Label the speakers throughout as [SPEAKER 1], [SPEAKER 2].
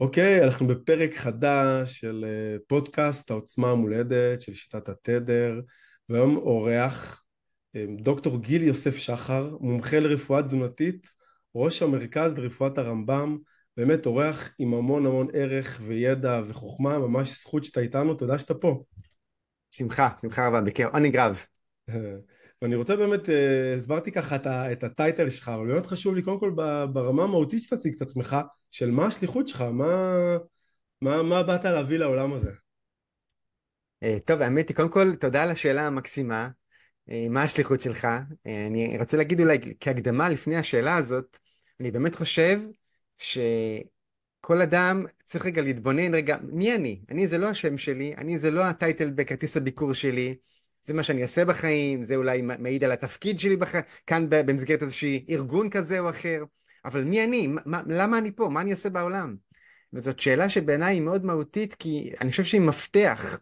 [SPEAKER 1] אוקיי, okay, אנחנו בפרק חדש של אה, פודקאסט העוצמה המולדת של שיטת התדר, והיום אורח אה, דוקטור גיל יוסף שחר, מומחה לרפואה תזונתית, ראש המרכז לרפואת הרמב"ם, באמת אורח עם המון המון ערך וידע וחוכמה, ממש זכות שאתה איתנו, תודה שאתה פה.
[SPEAKER 2] שמחה, שמחה רבה, בכיף, עונג רב.
[SPEAKER 1] ואני רוצה באמת, אה, הסברתי ככה את, הטייטל שלך, אבל באמת חשוב לי קודם כל ברמה המהותית שתציג את עצמך, של מה השליחות שלך, מה, מה, מה באת להביא לעולם הזה.
[SPEAKER 2] אה, טוב, האמת היא, קודם כל, תודה על השאלה המקסימה. אה, מה השליחות שלך? אני רוצה להגיד אולי כהקדמה לפני השאלה הזאת, אני באמת חושב שכל אדם צריך רגע להתבונן, רגע, מי אני? אני זה לא השם שלי, אני זה לא הטייטל בכרטיס הביקור שלי, זה מה שאני אעשה בחיים, זה אולי מעיד על התפקיד שלי בח... כאן במסגרת איזשהי ארגון כזה או אחר, אבל מי אני? מה, למה אני פה? מה אני עושה בעולם? וזאת שאלה שבעיניי היא מאוד מהותית, כי אני חושב שהיא מפתח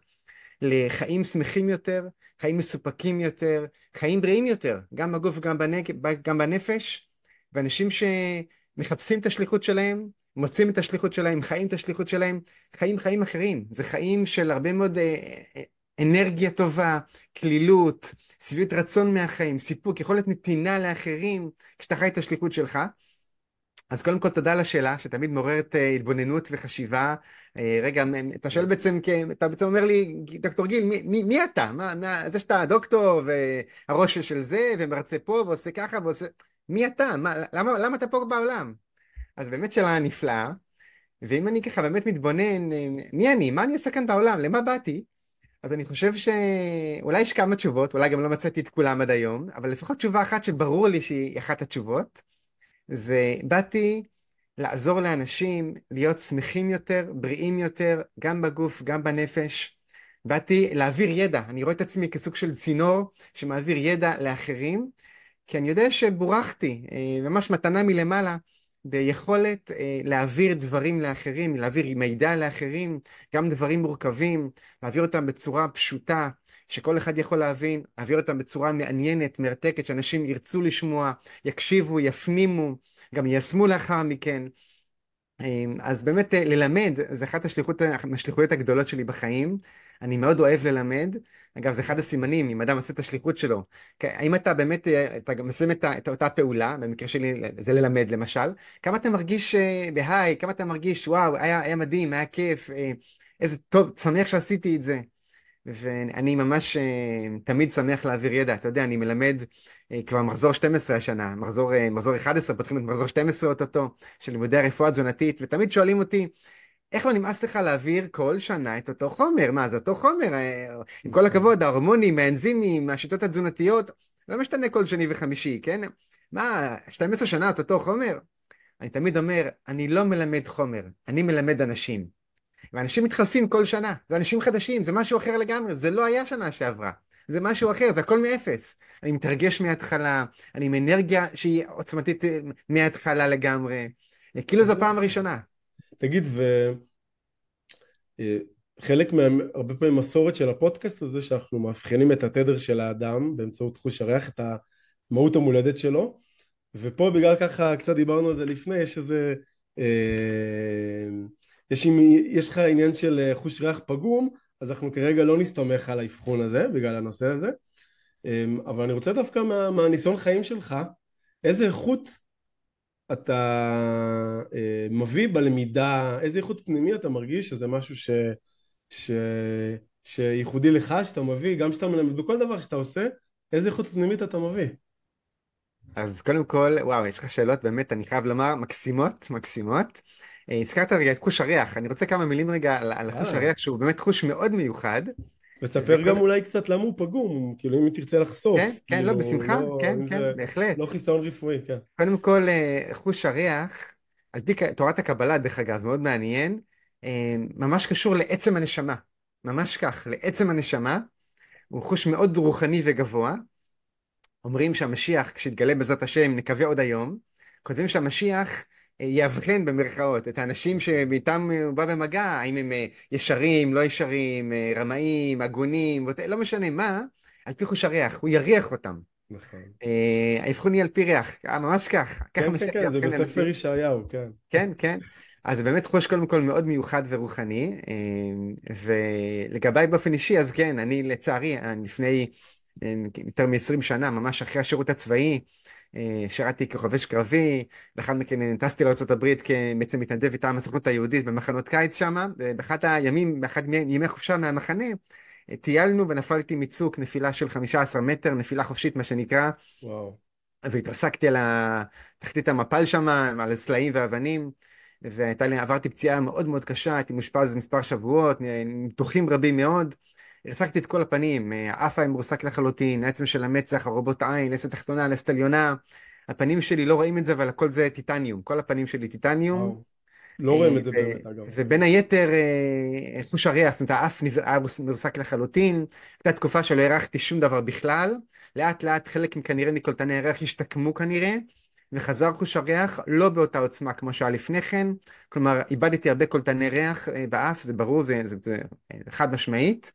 [SPEAKER 2] לחיים שמחים יותר, חיים מסופקים יותר, חיים בריאים יותר, גם בגוף וגם בנק... גם בנפש, ואנשים שמחפשים את השליחות שלהם, מוצאים את השליחות שלהם, חיים את השליחות שלהם, חיים חיים אחרים. זה חיים של הרבה מאוד אה, אה, אנרגיה טובה, כלילות, שביעות רצון מהחיים, סיפוק, יכולת נתינה לאחרים, כשאתה חי את השליחות שלך. אז קודם כל תודה על השאלה, שתמיד מעוררת uh, התבוננות וחשיבה. Uh, רגע, אתה שואל בעצם, אתה בעצם אומר לי, דוקטור גיל, מי, מי, מי אתה? מה, מה, זה שאתה דוקטור והראש של זה, ומרצה פה ועושה ככה ועושה... מי אתה? מה, למה, למה אתה פה בעולם? אז באמת שאלה נפלאה. ואם אני ככה באמת מתבונן, אה, מי אני? מה אני עושה כאן בעולם? למה באתי? אז אני חושב שאולי יש כמה תשובות, אולי גם לא מצאתי את כולם עד היום, אבל לפחות תשובה אחת שברור לי שהיא אחת התשובות, זה באתי לעזור לאנשים להיות שמחים יותר, בריאים יותר, גם בגוף, גם בנפש. באתי להעביר ידע, אני רואה את עצמי כסוג של צינור שמעביר ידע לאחרים, כי אני יודע שבורכתי, אה, ממש מתנה מלמעלה, ביכולת אה, להעביר דברים לאחרים, להעביר מידע לאחרים, גם דברים מורכבים, להעביר אותם בצורה פשוטה, שכל אחד יכול להבין, להעביר אותם בצורה מעניינת, מרתקת, שאנשים ירצו לשמוע, יקשיבו, יפנימו, גם יישמו לאחר מכן. אה, אז באמת אה, ללמד, זה אחת השליחויות הגדולות שלי בחיים. אני מאוד אוהב ללמד. אגב, זה אחד הסימנים, אם אדם עושה את השליחות שלו. האם אתה באמת, אה, אתה גם מסיים את, את אותה פעולה, במקרה שלי זה ללמד למשל, כמה אתה מרגיש אה, בהיי, כמה אתה מרגיש, וואו, היה, היה מדהים, היה כיף, אה, איזה טוב, שמח שעשיתי את זה. ואני ממש תמיד שמח להעביר ידע. אתה יודע, אני מלמד כבר מחזור 12 השנה, מחזור, מחזור 11, פותחים את מחזור 12 אוטוטו, של לימודי הרפואה התזונתית, ותמיד שואלים אותי, איך לא נמאס לך להעביר כל שנה את אותו חומר? מה, זה אותו חומר? אה, עם כל הכבוד, ההורמונים, האנזימים, השיטות התזונתיות, לא משתנה כל שני וחמישי, כן? מה, 12 שנה את אותו חומר? אני תמיד אומר, אני לא מלמד חומר, אני מלמד אנשים. ואנשים מתחלפים כל שנה, זה אנשים חדשים, זה משהו אחר לגמרי, זה לא היה שנה שעברה, זה משהו אחר, זה הכל מאפס. אני מתרגש מההתחלה, אני עם אנרגיה שהיא עוצמתית אה, מההתחלה לגמרי, כאילו זו פעם ראשונה.
[SPEAKER 1] תגיד, וחלק אה, מה... הרבה פעמים מסורת של הפודקאסט הזה שאנחנו מאבחנים את התדר של האדם באמצעות חוש הריח, את המהות המולדת שלו, ופה בגלל ככה קצת דיברנו על זה לפני, יש איזה... אה, יש, יש לך עניין של אה, חוש ריח פגום, אז אנחנו כרגע לא נסתמך על האבחון הזה, בגלל הנושא הזה. אבל אני רוצה דווקא מה, מהניסיון חיים שלך, איזה איכות אתה אה, מביא בלמידה, איזה איכות פנימי אתה מרגיש שזה משהו ש, ש, שייחודי לך, שאתה מביא, גם שאתה מלמד, בכל דבר שאתה עושה, איזה איכות פנימית אתה מביא?
[SPEAKER 2] אז קודם כל, וואו, יש לך שאלות באמת, אני חייב לומר, מקסימות, מקסימות. אה, הזכרת רגע את חוש הריח, אני רוצה כמה מילים רגע על, על חוש
[SPEAKER 1] אה.
[SPEAKER 2] הריח, שהוא באמת חוש מאוד מיוחד.
[SPEAKER 1] ותספר גם אולי קצת למה הוא פגום, כאילו אם תרצה לחשוף.
[SPEAKER 2] כן, כן, לא,
[SPEAKER 1] כאילו,
[SPEAKER 2] בשמחה,
[SPEAKER 1] לא-
[SPEAKER 2] כן, כן, בהחלט.
[SPEAKER 1] לא חיסון רפואי, כן.
[SPEAKER 2] קודם כל, אה, חוש הריח, על פי תורת הקבלה, דרך אגב, מאוד מעניין, אה, ממש קשור לעצם הנשמה. ממש כך, לעצם הנשמה. הוא חוש מאוד רוחני וגבוה. אומרים שהמשיח, כשיתגלה בעזרת השם, נקווה עוד היום, כותבים שהמשיח יאבחן במרכאות את האנשים שאיתם הוא בא במגע, האם הם אה, ישרים, לא ישרים, אה, רמאים, הגונים, לא משנה מה, על פי חוש הריח, הוא יריח אותם.
[SPEAKER 1] נכון.
[SPEAKER 2] אה, האבחון יהיה על פי ריח, ממש כך.
[SPEAKER 1] כן, כן, כן, זה בספר. ישעיהו, כן.
[SPEAKER 2] כן, כן. אז זה באמת חוש קודם כל מאוד מיוחד ורוחני, ולגביי באופן אישי, אז כן, אני לצערי, לפני יותר מ-20 שנה, ממש אחרי השירות הצבאי, שירתי כחובש קרבי, לאחר מכן טסתי לארה"ב כבעצם מתנדב מטעם הסוכנות היהודית במחנות קיץ שם, ובאחד הימים, באחד מימי חופשה מהמחנה, אה, טיילנו ונפלתי מצוק נפילה של 15 מטר, נפילה חופשית מה שנקרא,
[SPEAKER 1] וואו.
[SPEAKER 2] והתרסקתי על תחתית המפל שם, על הסלעים והאבנים, והייתה לי, עברתי פציעה מאוד מאוד קשה, הייתי מאושפז מספר שבועות, ניתוחים רבים מאוד. הרסקתי את כל הפנים, האף היה מרוסק לחלוטין, העצם של המצח, הרובוט עין, לסת תחתונה, לסת עליונה. הפנים שלי לא רואים את זה, אבל הכל זה טיטניום, כל הפנים שלי טיטניום.
[SPEAKER 1] וואו. לא רואים את זה באמת, אגב.
[SPEAKER 2] ובין היתר, אה, חוש הריח, זאת אומרת, האף היה מרוסק לחלוטין. הייתה תקופה שלא הרחתי שום דבר בכלל. לאט לאט חלק כנראה מקולטני הריח השתקמו כנראה, וחזר חוש הריח לא באותה עוצמה כמו שהיה לפני כן. כלומר, איבדתי הרבה קולטני ריח אה, באף, זה ברור, זה, זה, זה אה, חד משמעית.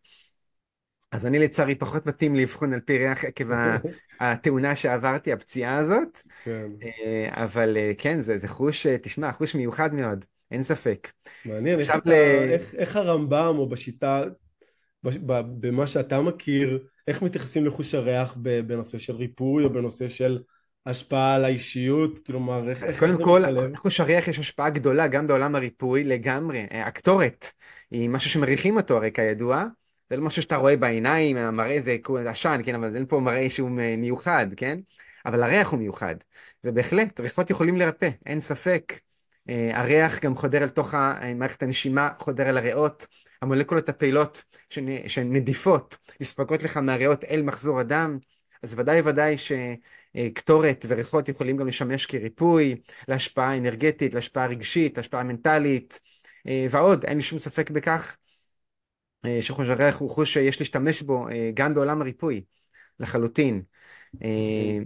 [SPEAKER 2] אז אני לצערי פחות מתאים לאבחון על פי ריח עקב התאונה שעברתי, הפציעה הזאת.
[SPEAKER 1] כן.
[SPEAKER 2] אה, אבל אה, כן, זה, זה חוש, אה, תשמע, חוש מיוחד מאוד, אין ספק.
[SPEAKER 1] מעניין, איך,
[SPEAKER 2] ל-
[SPEAKER 1] איך, איך הרמב"ם, או בשיטה, במה שאתה מכיר, איך מתייחסים לחוש הריח בנושא של ריפוי, או בנושא של השפעה על האישיות? כלומר, איך,
[SPEAKER 2] אז
[SPEAKER 1] איך
[SPEAKER 2] קודם כל,
[SPEAKER 1] משתלב?
[SPEAKER 2] חוש הריח יש השפעה גדולה גם בעולם הריפוי לגמרי. הקטורת היא משהו שמריחים אותו הרי כידוע. זה לא משהו שאתה רואה בעיניים, המראה זה עשן, כן, אבל אין פה מראה שהוא מיוחד, כן? אבל הריח הוא מיוחד. ובהחלט, ריחות יכולים לרפא, אין ספק. אה, הריח גם חודר אל תוך אה, מערכת הנשימה, חודר אל הריאות. המולקולות הפעילות שנ- שנדיפות, נספגות לך מהריאות אל מחזור הדם. אז ודאי וודאי שקטורת וריחות יכולים גם לשמש כריפוי, להשפעה אנרגטית, להשפעה רגשית, להשפעה מנטלית, אה, ועוד, אין לי שום ספק בכך. אה, שחוש הריח הוא חוש שיש להשתמש בו אה, גם בעולם הריפוי, לחלוטין. אה,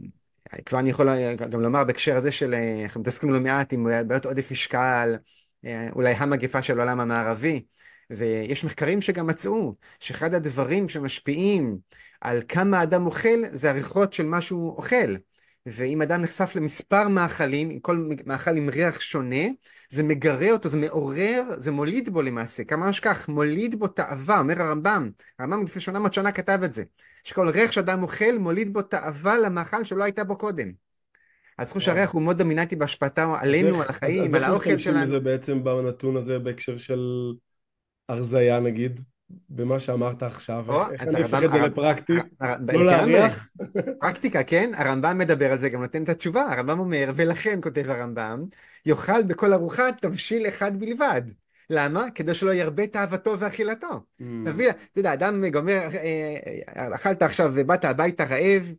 [SPEAKER 2] כבר אני יכול גם לומר בהקשר הזה של, אנחנו מתעסקים לא מעט עם בעיות עודף משקל, אולי המגפה של העולם המערבי, ויש מחקרים שגם מצאו שאחד הדברים שמשפיעים על כמה אדם אוכל זה הריחות של מה שהוא אוכל. ואם אדם נחשף למספר מאכלים, עם כל מאכל עם ריח שונה, זה מגרה אותו, זה מעורר, זה מוליד בו למעשה, כמה ממש כך, מוליד בו תאווה, אומר הרמב"ם, הרמב"ם לפני 800 שנה כתב את זה, שכל ריח שאדם אוכל מוליד בו תאווה למאכל שלא הייתה בו קודם. אז חוש. הריח הוא מאוד דומיננטי בהשפעתו עלינו,
[SPEAKER 1] אז
[SPEAKER 2] על
[SPEAKER 1] איך-
[SPEAKER 2] החיים,
[SPEAKER 1] אז
[SPEAKER 2] על
[SPEAKER 1] איך
[SPEAKER 2] האוכל
[SPEAKER 1] משתמשים
[SPEAKER 2] שלנו.
[SPEAKER 1] בזה בעצם בנתון הזה בהקשר של הרזייה נגיד, במה שאמרת עכשיו,
[SPEAKER 2] או,
[SPEAKER 1] איך, אני הופך
[SPEAKER 2] הרמב"ם-
[SPEAKER 1] את זה
[SPEAKER 2] הרמב"ם-
[SPEAKER 1] לפרקטי? לא. להריח?
[SPEAKER 2] פרקטיקה, כן? הרמב"ם מדבר על זה, גם נותן את התשובה. הרמב"ם אומר, ולכן, כותב הרמב"ם, יאכל בכל ארוחה תבשיל אחד בלבד. למה? כדי שלא ירבה תאוותו ואכילתו.
[SPEAKER 1] Mm,
[SPEAKER 2] תביא, אתה יודע, אדם גומר, אה, אה, אכלת עכשיו ובאת הביתה רעב,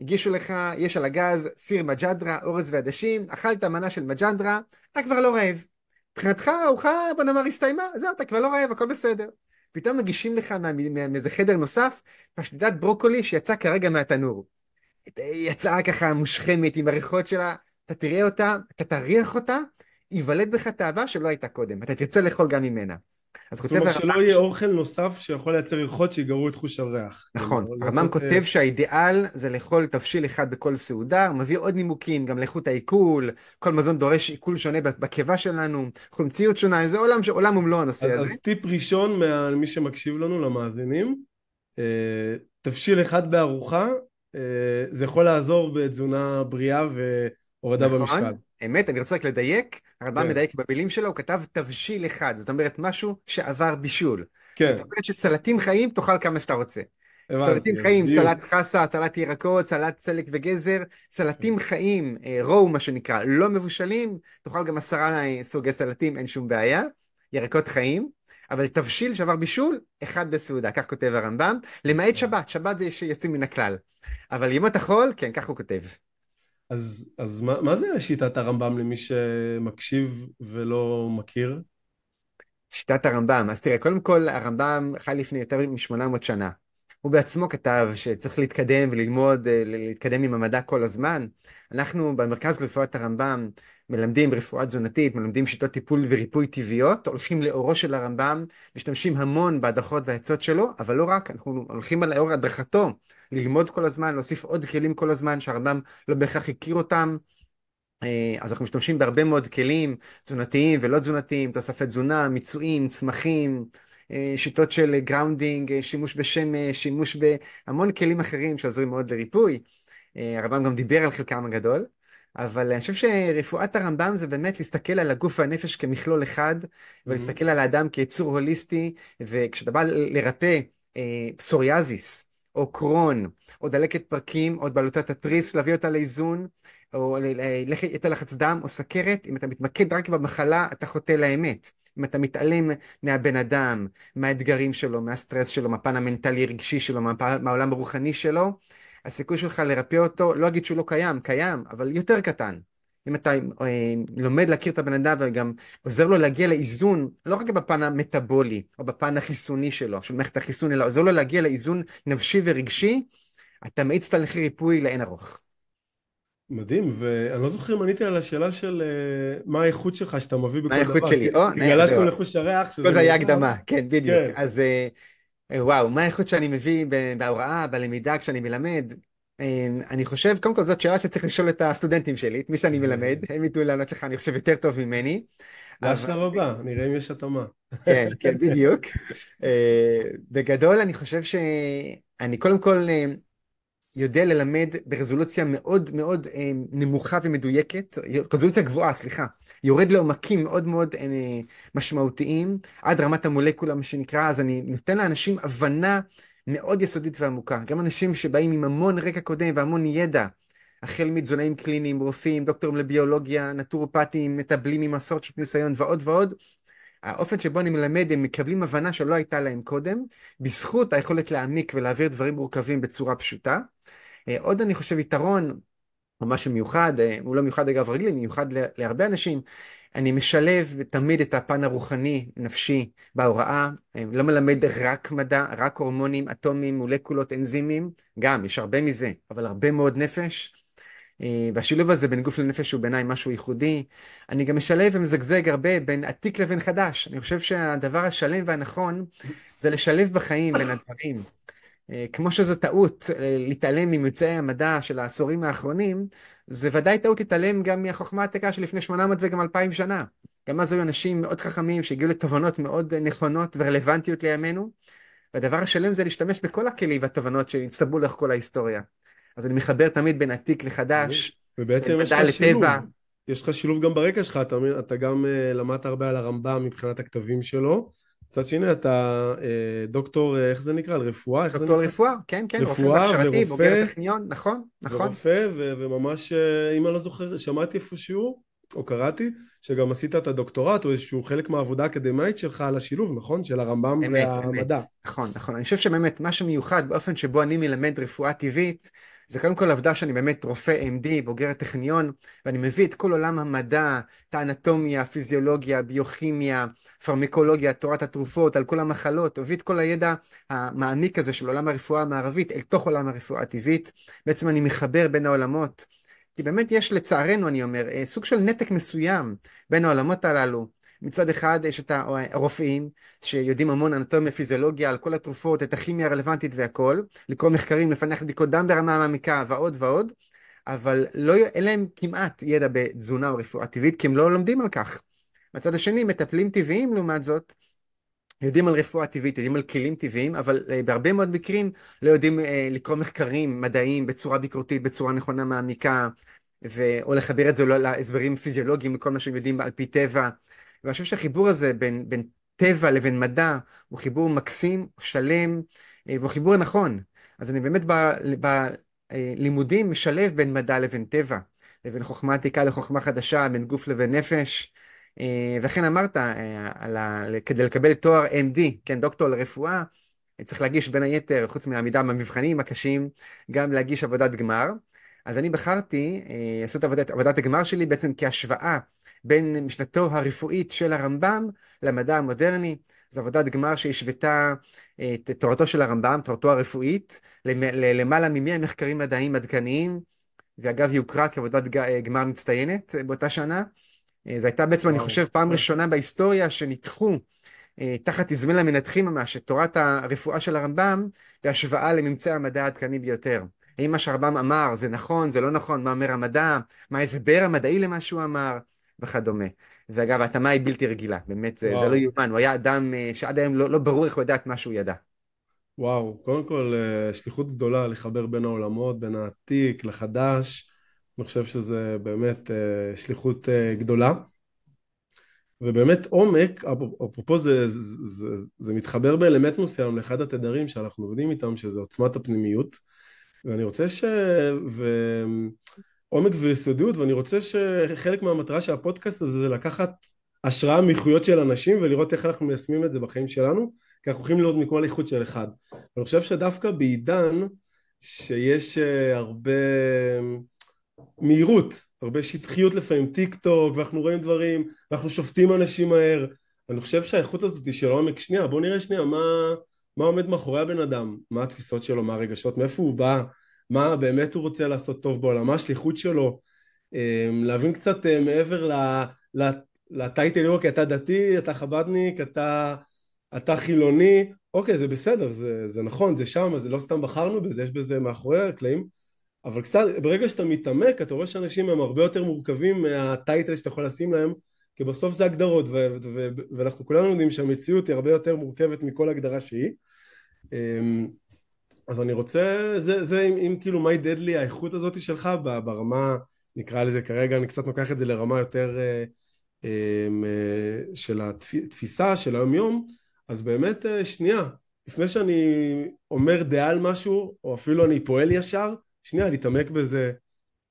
[SPEAKER 2] הגישו לך, יש על הגז סיר מג'דרה, אורז ועדשים, אכלת מנה של מג'דרה, אתה כבר לא רעב. מבחינתך הארוחה, בוא נאמר, הסתיימה, זהו, אתה כבר לא רעב, הכל בסדר. פתאום מגישים לך מאיזה חדר נוסף, פשטידת ברוקולי שיצא כרגע מהתנור. יצאה ככה מושכמת עם הריחות שלה, אתה תראה אותה, אתה תריח אותה, ייוולד בך תאווה שלא הייתה קודם, אתה תרצה לאכול גם ממנה. אז
[SPEAKER 1] זאת
[SPEAKER 2] כותב
[SPEAKER 1] אומרת
[SPEAKER 2] הרמב"ם,
[SPEAKER 1] שלא יהיה אוכל נוסף שיכול לייצר ריחות שיגרו את חוש הריח.
[SPEAKER 2] נכון, הרמב"ם כותב שהאידיאל זה לאכול תבשיל אחד בכל סעודה, מביא עוד נימוקים, גם לאיכות העיכול, כל מזון דורש עיכול שונה בקיבה שלנו, חומציות שונה, זה עולם, עולם ומלואו הנושא הזה.
[SPEAKER 1] אז טיפ ראשון ממי שמקשיב לנו, למאזינים, אה, תבשיל אחד בארוחה, אה, זה יכול לעזור בתזונה בריאה והורדה
[SPEAKER 2] נכון,
[SPEAKER 1] במשקל.
[SPEAKER 2] אמת, אני רוצה רק לדייק, הרמב"ם
[SPEAKER 1] כן.
[SPEAKER 2] מדייק במילים שלו, הוא כתב תבשיל אחד, זאת אומרת משהו שעבר בישול.
[SPEAKER 1] כן.
[SPEAKER 2] זאת אומרת שסלטים חיים תאכל כמה שאתה רוצה.
[SPEAKER 1] הבנתי,
[SPEAKER 2] סלטים חיים,
[SPEAKER 1] בדיוק.
[SPEAKER 2] סלט חסה, סלט ירקות, סלט סלק וגזר, סלטים חיים, אה, רואו מה שנקרא, לא מבושלים, תאכל גם עשרה סוגי סלטים, אין שום בעיה, ירקות חיים, אבל תבשיל שעבר בישול, אחד בסעודה, כך כותב הרמב"ם, למעט שבת, שבת זה שיוצאים מן הכלל. אבל ימות החול, כן, כך הוא כותב.
[SPEAKER 1] אז, אז מה, מה זה שיטת הרמב"ם למי שמקשיב ולא מכיר?
[SPEAKER 2] שיטת הרמב"ם, אז תראה, קודם כל הרמב"ם חי לפני יותר מ-800 שנה. הוא בעצמו כתב שצריך להתקדם וללמוד, אה, להתקדם עם המדע כל הזמן. אנחנו במרכז לרפואת הרמב"ם מלמדים רפואה תזונתית, מלמדים שיטות טיפול וריפוי טבעיות, הולכים לאורו של הרמב"ם, משתמשים המון בהדרכות והעצות שלו, אבל לא רק, אנחנו הולכים על לאור הדרכתו, ללמוד כל הזמן, להוסיף עוד כלים כל הזמן שהרמב"ם לא בהכרח הכיר אותם. אה, אז אנחנו משתמשים בהרבה מאוד כלים תזונתיים ולא תזונתיים, תוספי תזונה, מיצויים, צמחים, שיטות של grounding, אה, שימוש בשמש, שימוש בהמון כלים אחרים שעוזרים מאוד לריפוי. הרמב"ם גם דיבר על חלקם הגדול, אבל אני חושב שרפואת הרמב"ם זה באמת להסתכל על הגוף והנפש כמכלול אחד, ולהסתכל על האדם כיצור הוליסטי, וכשאתה בא לרפא פסוריאזיס, או קרון, או דלקת פרקים, או בעלותת התריס, להביא אותה לאיזון, או יתר לחץ דם, או סכרת, אם אתה מתמקד רק במחלה, אתה חוטא לאמת. אם אתה מתעלם מהבן אדם, מהאתגרים שלו, מהסטרס שלו, מהפן המנטלי-רגשי שלו, מהעולם הרוחני שלו, הסיכוי שלך לרפא אותו, לא אגיד שהוא לא קיים, קיים, אבל יותר קטן. אם אתה אה, לומד להכיר את הבן אדם וגם עוזר לו להגיע לאיזון, לא רק בפן המטאבולי או בפן החיסוני שלו, של מערכת החיסון, אלא עוזר לו להגיע לאיזון נפשי ורגשי, אתה מאיץ תהליכי ריפוי לאין ארוך.
[SPEAKER 1] מדהים, ואני לא זוכר אם עניתי על השאלה של uh, מה האיכות שלך שאתה מביא בכל דבר.
[SPEAKER 2] מה האיכות שלי? או,
[SPEAKER 1] כי גלשנו לחוש הריח.
[SPEAKER 2] כל זה היה הקדמה, כן, בדיוק. כן. אז uh, וואו, מה האיכות שאני מביא בהוראה, בלמידה, כשאני מלמד? אני חושב, קודם כל זאת שאלה שצריך לשאול את הסטודנטים שלי, את מי שאני מלמד, הם ידעו לענות לך, אני חושב, יותר טוב ממני.
[SPEAKER 1] זה השלב הבא, נראה אם יש התאמה.
[SPEAKER 2] כן, כן, בדיוק. בגדול, אני חושב שאני קודם כל... יודע ללמד ברזולוציה מאוד מאוד אה, נמוכה ומדויקת, רזולוציה גבוהה, סליחה, יורד לעומקים מאוד מאוד אה, משמעותיים, עד רמת המולקולה, מה שנקרא, אז אני נותן לאנשים הבנה מאוד יסודית ועמוקה. גם אנשים שבאים עם המון רקע קודם והמון ידע, החל מתזונאים קליניים, רופאים, דוקטורים לביולוגיה, נטורופטים, מטבלים עם מסורת של ניסיון ועוד ועוד, האופן שבו אני מלמד, הם מקבלים הבנה שלא הייתה להם קודם, בזכות היכולת להעמיק ולהעביר דברים מורכבים בצורה פשוטה. אה, עוד אני חושב יתרון, או משהו מיוחד, אה, הוא לא מיוחד אגב רגלי, מיוחד להרבה אנשים, אני משלב תמיד את הפן הרוחני, נפשי, בהוראה, אה, לא מלמד רק מדע, רק הורמונים, אטומים, מולקולות, אנזימים, גם, יש הרבה מזה, אבל הרבה מאוד נפש. והשילוב הזה בין גוף לנפש הוא בעיניי משהו ייחודי. אני גם משלב ומזגזג הרבה בין עתיק לבין חדש. אני חושב שהדבר השלם והנכון זה לשלב בחיים בין הדברים. אה, כמו שזו טעות אה, להתעלם מממצאי המדע של העשורים האחרונים, זה ודאי טעות להתעלם גם מהחוכמה העתיקה של לפני 800 וגם 2,000 שנה. גם אז היו אנשים מאוד חכמים שהגיעו לתובנות מאוד נכונות ורלוונטיות לימינו, והדבר השלם זה להשתמש בכל הכלים והתובנות שהצטברו לאורך כל ההיסטוריה. אז אני מחבר תמיד בין עתיק לחדש,
[SPEAKER 1] ובעצם יש לך שילוב. יש לך שילוב גם ברקע שלך, אתה, אתה גם uh, למדת הרבה על הרמב"ם מבחינת הכתבים שלו, מצד שני אתה אה, דוקטור, אה, איך זה נקרא? על רפואה?
[SPEAKER 2] דוקטור רפואה, כן, כן,
[SPEAKER 1] רופא
[SPEAKER 2] בהכשרתי, בוגר הטכניון, נכון, נכון.
[SPEAKER 1] ורופא, וממש, אה, אם אני לא זוכר, שמעתי איפה שהוא, או קראתי, שגם עשית את הדוקטורט, או איזשהו חלק מהעבודה האקדמית שלך על השילוב, נכון? של הרמב"ם
[SPEAKER 2] אמת, והמדע. אמת, נכון, נכון. אני חושב שבאמת, מה שמיוחד באופן שבו אני מלמד רפואה טבעית, זה קודם כל העובדה שאני באמת רופא MD, בוגר הטכניון, ואני מביא את כל עולם המדע, את האנטומיה, הפיזיולוגיה, הביוכימיה, פרמיקולוגיה, תורת התרופות, על כל המחלות, מביא את כל הידע המעמיק הזה של עולם הרפואה המערבית אל תוך עולם הרפואה הטבעית. בעצם אני מחבר בין העולמות. כי באמת יש לצערנו, אני אומר, אה, סוג של נתק מסוים בין העולמות הללו. מצד אחד יש את הרופאים שיודעים המון אנטומיה, פיזיולוגיה, על כל התרופות, את הכימיה הרלוונטית והכל, לקרוא מחקרים, לפענח בדיקות דם ברמה מעמיקה ועוד ועוד, אבל לא, אין להם כמעט ידע בתזונה או רפואה טבעית, כי הם לא לומדים על כך. מצד השני, מטפלים טבעיים לעומת זאת, יודעים על רפואה טבעית, יודעים על כלים טבעיים, אבל uh, בהרבה מאוד מקרים לא יודעים uh, לקרוא מחקרים מדעיים בצורה ביקורתית, בצורה נכונה מעמיקה, ו... או לחבר את זה להסברים פיזיולוגיים לכל מה שהם יודעים על פי טבע. ואני חושב שהחיבור הזה בין, בין טבע לבין מדע הוא חיבור מקסים, שלם, והוא חיבור נכון. אז אני באמת בלימודים משלב בין מדע לבין טבע, לבין חוכמה עתיקה לחוכמה חדשה, בין גוף לבין נפש. וכן אמרת, ה... כדי לקבל תואר MD, כן, דוקטור לרפואה, צריך להגיש בין היתר, חוץ מהעמידה במבחנים הקשים, גם להגיש עבודת גמר. אז אני בחרתי אה, לעשות עבודת, עבודת הגמר שלי בעצם כהשוואה בין משנתו הרפואית של הרמב"ם למדע המודרני. זו עבודת גמר שהשוותה אה, את תורתו של הרמב"ם, תורתו הרפואית, למעלה ממאה מחקרים מדעיים עדכניים, ואגב היא הוכרה כעבודת אה, גמר מצטיינת באותה שנה. זו הייתה בעצם, וואו. אני חושב, פעם ראשונה בהיסטוריה שניתחו תחת תזמן המנתחים ממש את תורת הרפואה של הרמב"ם בהשוואה לממצאי המדע העדכני ביותר. האם מה שהרמב"ם אמר זה נכון, זה לא נכון, מה אומר המדע, מה ההסבר המדעי למה שהוא אמר, וכדומה. ואגב, ההתאמה היא בלתי רגילה, באמת, זה, זה לא יאומן, הוא היה אדם אה, שעד היום לא, לא ברור איך הוא ידע את מה שהוא ידע.
[SPEAKER 1] וואו, קודם כל אה, שליחות גדולה לחבר בין העולמות, בין העתיק לחדש, אני חושב שזה באמת אה, שליחות גדולה. ובאמת עומק, אפרופו זה, זה, זה, זה מתחבר באלמנט מסוים לאחד התדרים שאנחנו עובדים איתם, שזה עוצמת הפנימיות. ואני רוצה ש... ו... עומק ויסודיות, ואני רוצה שחלק מהמטרה של הפודקאסט הזה זה לקחת השראה מאיכויות של אנשים ולראות איך אנחנו מיישמים את זה בחיים שלנו, כי אנחנו יכולים לראות מכל איכות של אחד. אני חושב שדווקא בעידן שיש אה, הרבה מהירות, הרבה שטחיות לפעמים, טיק טוק, ואנחנו רואים דברים, ואנחנו שופטים אנשים מהר, אני חושב שהאיכות הזאת היא של עומק. שנייה, בואו נראה שנייה מה, מה עומד מאחורי הבן אדם, מה התפיסות שלו, מה הרגשות, מאיפה הוא בא, מה באמת הוא רוצה לעשות טוב בעולם, מה השליחות שלו, אמ, להבין קצת אה, מעבר לטייטל, אוקיי, אתה דתי, אתה חבדניק, אתה, אתה חילוני, אוקיי, זה בסדר, זה, זה נכון, זה שם, זה לא סתם בחרנו בזה, יש בזה מאחורי הקלעים, אבל קצת, ברגע שאתה מתעמק, אתה רואה שאנשים הם הרבה יותר מורכבים מהטייטל שאתה יכול לשים להם, כי בסוף זה הגדרות, ואנחנו כולנו יודעים שהמציאות היא הרבה יותר מורכבת מכל הגדרה שהיא. אז אני רוצה, זה, זה אם, אם כאילו מה ידד לי האיכות הזאת שלך ברמה, נקרא לזה כרגע, אני קצת לוקח את זה לרמה יותר אה, אמ, אה, של התפיסה של היום יום, אז באמת אה, שנייה, לפני שאני אומר דעה על משהו, או אפילו אני פועל ישר, שנייה, להתעמק בזה,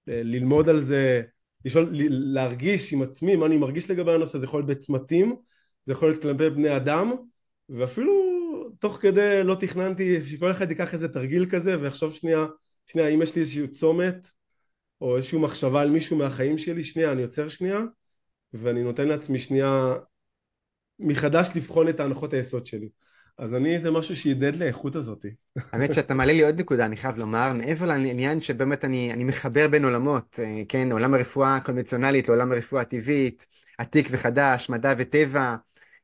[SPEAKER 1] ללמוד על זה, לשאול, להרגיש עם עצמי מה אני מרגיש לגבי הנושא, זה יכול להיות בצמתים, זה יכול להיות כלפי בני אדם, ואפילו תוך כדי לא תכננתי שכל אחד ייקח איזה תרגיל כזה ויחשוב שנייה, שנייה, אם יש לי איזשהו צומת או איזושהי מחשבה על מישהו מהחיים שלי, שנייה, אני עוצר שנייה ואני נותן לעצמי שנייה מחדש לבחון את ההנחות היסוד שלי. אז אני, זה משהו שידד לאיכות הזאת.
[SPEAKER 2] האמת שאתה מעלה לי עוד נקודה, אני חייב לומר, מעבר לעניין שבאמת אני, אני מחבר בין עולמות, אה, כן, עולם הרפואה הקונבנציונלית לעולם הרפואה הטבעית, עתיק וחדש, מדע וטבע,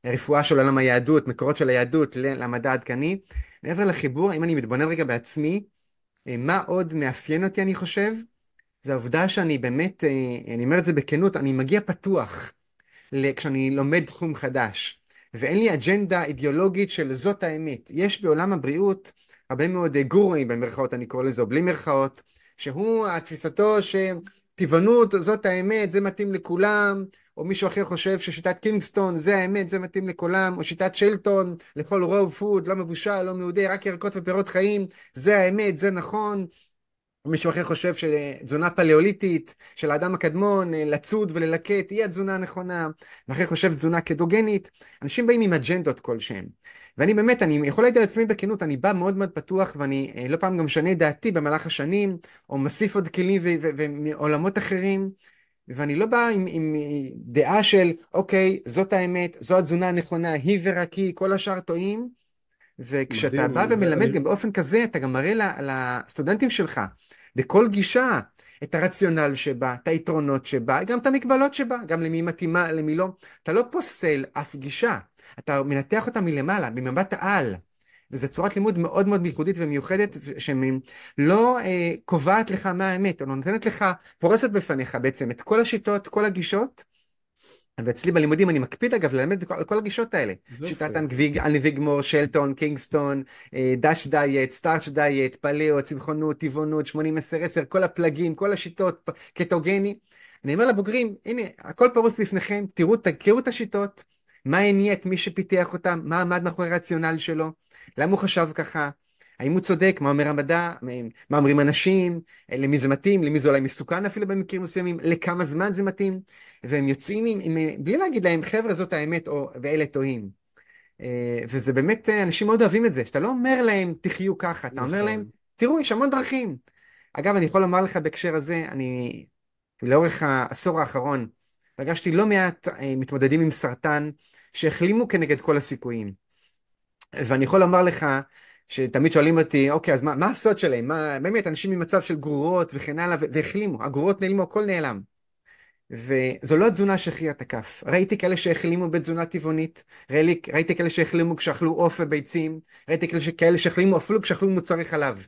[SPEAKER 2] רפואה של עולם היהדות, מקורות של היהדות למדע העדכני. מעבר לחיבור, אם אני מתבונן רגע בעצמי, אה, מה עוד מאפיין אותי, אני חושב? זה העובדה שאני באמת, אה, אני אומר את זה בכנות, אני מגיע פתוח כשאני לומד תחום חדש. ואין לי אג'נדה אידיאולוגית של זאת האמת. יש בעולם הבריאות הרבה מאוד גורואים במרכאות, אני קורא לזה, או בלי מרכאות, שהוא, התפיסתו שטבעונות זאת האמת, זה מתאים לכולם, או מישהו אחר חושב ששיטת קינגסטון זה האמת, זה מתאים לכולם, או שיטת שלטון, לאכול raw food, לא מבושל, לא מאודה, רק ירקות ופירות חיים, זה האמת, זה נכון, מישהו אחר חושב שתזונה פליאוליטית של האדם הקדמון, אה, לצוד וללקט, היא התזונה הנכונה, ואחר חושב תזונה קדוגנית. אנשים באים עם אג'נדות כלשהם. ואני באמת, אני יכול להגיד על עצמי בכנות, אני בא מאוד מאוד פתוח, ואני אה, לא פעם גם משנה דעתי במהלך השנים, או מוסיף עוד כלים ומעולמות אחרים, ואני לא בא עם, עם דעה של, אוקיי, זאת האמת, זו התזונה הנכונה, היא ורק היא, כל השאר טועים. וכשאתה מדהים, בא ומלמד אני... גם באופן כזה, אתה גם מראה לסטודנטים שלך, בכל גישה, את הרציונל שבה, את היתרונות שבה, גם את המגבלות שבה, גם למי מתאימה, למי לא. אתה לא פוסל אף גישה, אתה מנתח אותה מלמעלה, במבט העל. וזו צורת לימוד מאוד מאוד ייחודית ומיוחדת, שלא אה, קובעת לך מה האמת, או נותנת לך, פורסת בפניך בעצם את כל השיטות, כל הגישות, ואצלי בלימודים אני מקפיד אגב ללמד על כל הגישות האלה. שיטת אנביגמור, שלטון, קינגסטון, אה, דש דיאט, סטארץ' דיאט, פלאו, צמחונות, טבעונות, 80-10-10, כל הפלגים, כל השיטות, קטוגני. אני אומר לבוגרים, הנה, הכל פרוס בפניכם, תראו, תכירו את השיטות, מה הניע את מי שפיתח אותם? מה עמד מאחורי הרציונל שלו? למה הוא חשב ככה? האם הוא צודק? מה אומר המדע? מה אומרים אנשים? למי זה מתאים? למי זה אולי מסוכן אפילו במקרים מסוימים? לכמה זמן זה מתאים? והם יוצאים עם, עם, בלי להגיד להם, חבר'ה, זאת האמת, או, ואלה טועים. אה, וזה באמת, אה, אנשים מאוד אוהבים את זה, שאתה לא אומר להם, תחיו ככה, אתה אומר להם, נכון. תראו, יש המון דרכים. אגב, אני יכול לומר לך בהקשר הזה, אני לאורך העשור האחרון פגשתי לא מעט אה, מתמודדים עם סרטן שהחלימו כנגד כל הסיכויים. ואני יכול לומר לך שתמיד שואלים אותי, אוקיי, אז מה, מה הסוד שלהם? מה, באמת, אנשים ממצב של גרורות וכן הלאה, והחלימו, הגרורות נעלמו, הכל נעלם. וזו לא התזונה שהכריעה את הכף. ראיתי כאלה שהחלימו בתזונה טבעונית, ראיתי, ראיתי כאלה שהחלימו כשאכלו עוף וביצים, ראיתי כאלה שהחלימו אפילו כשאכלו מוצרי חלב.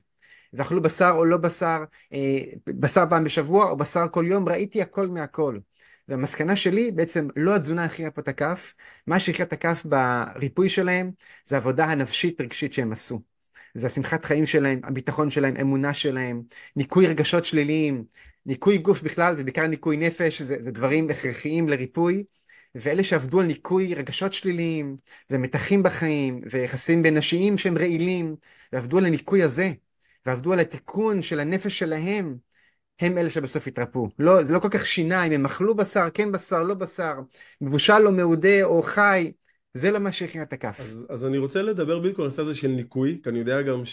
[SPEAKER 2] ואכלו בשר או לא בשר, אה, בשר פעם בשבוע או בשר כל יום, ראיתי הכל מהכל. והמסקנה שלי, בעצם לא התזונה הכריעה פה את הכף, מה שהכריע את הכף בריפוי שלהם, זה העבודה הנפשית רגשית שהם עשו. זה השמחת חיים שלהם, הביטחון שלהם, אמונה שלהם, ניקוי רגשות שליליים, ניקוי גוף בכלל ובעיקר ניקוי נפש, זה, זה דברים הכרחיים לריפוי. ואלה שעבדו על ניקוי רגשות שליליים, ומתחים בחיים, ויחסים בין נשיים שהם רעילים, ועבדו על הניקוי הזה, ועבדו על התיקון של הנפש שלהם, הם אלה שבסוף התרפאו. לא, זה לא כל כך שינה אם הם אכלו בשר, כן בשר, לא בשר, מבושל או מעודה או חי, זה לא מה שהכין את הכף.
[SPEAKER 1] אז, אז אני רוצה לדבר בדיוק על הנושא הזה של ניקוי, כי אני יודע גם.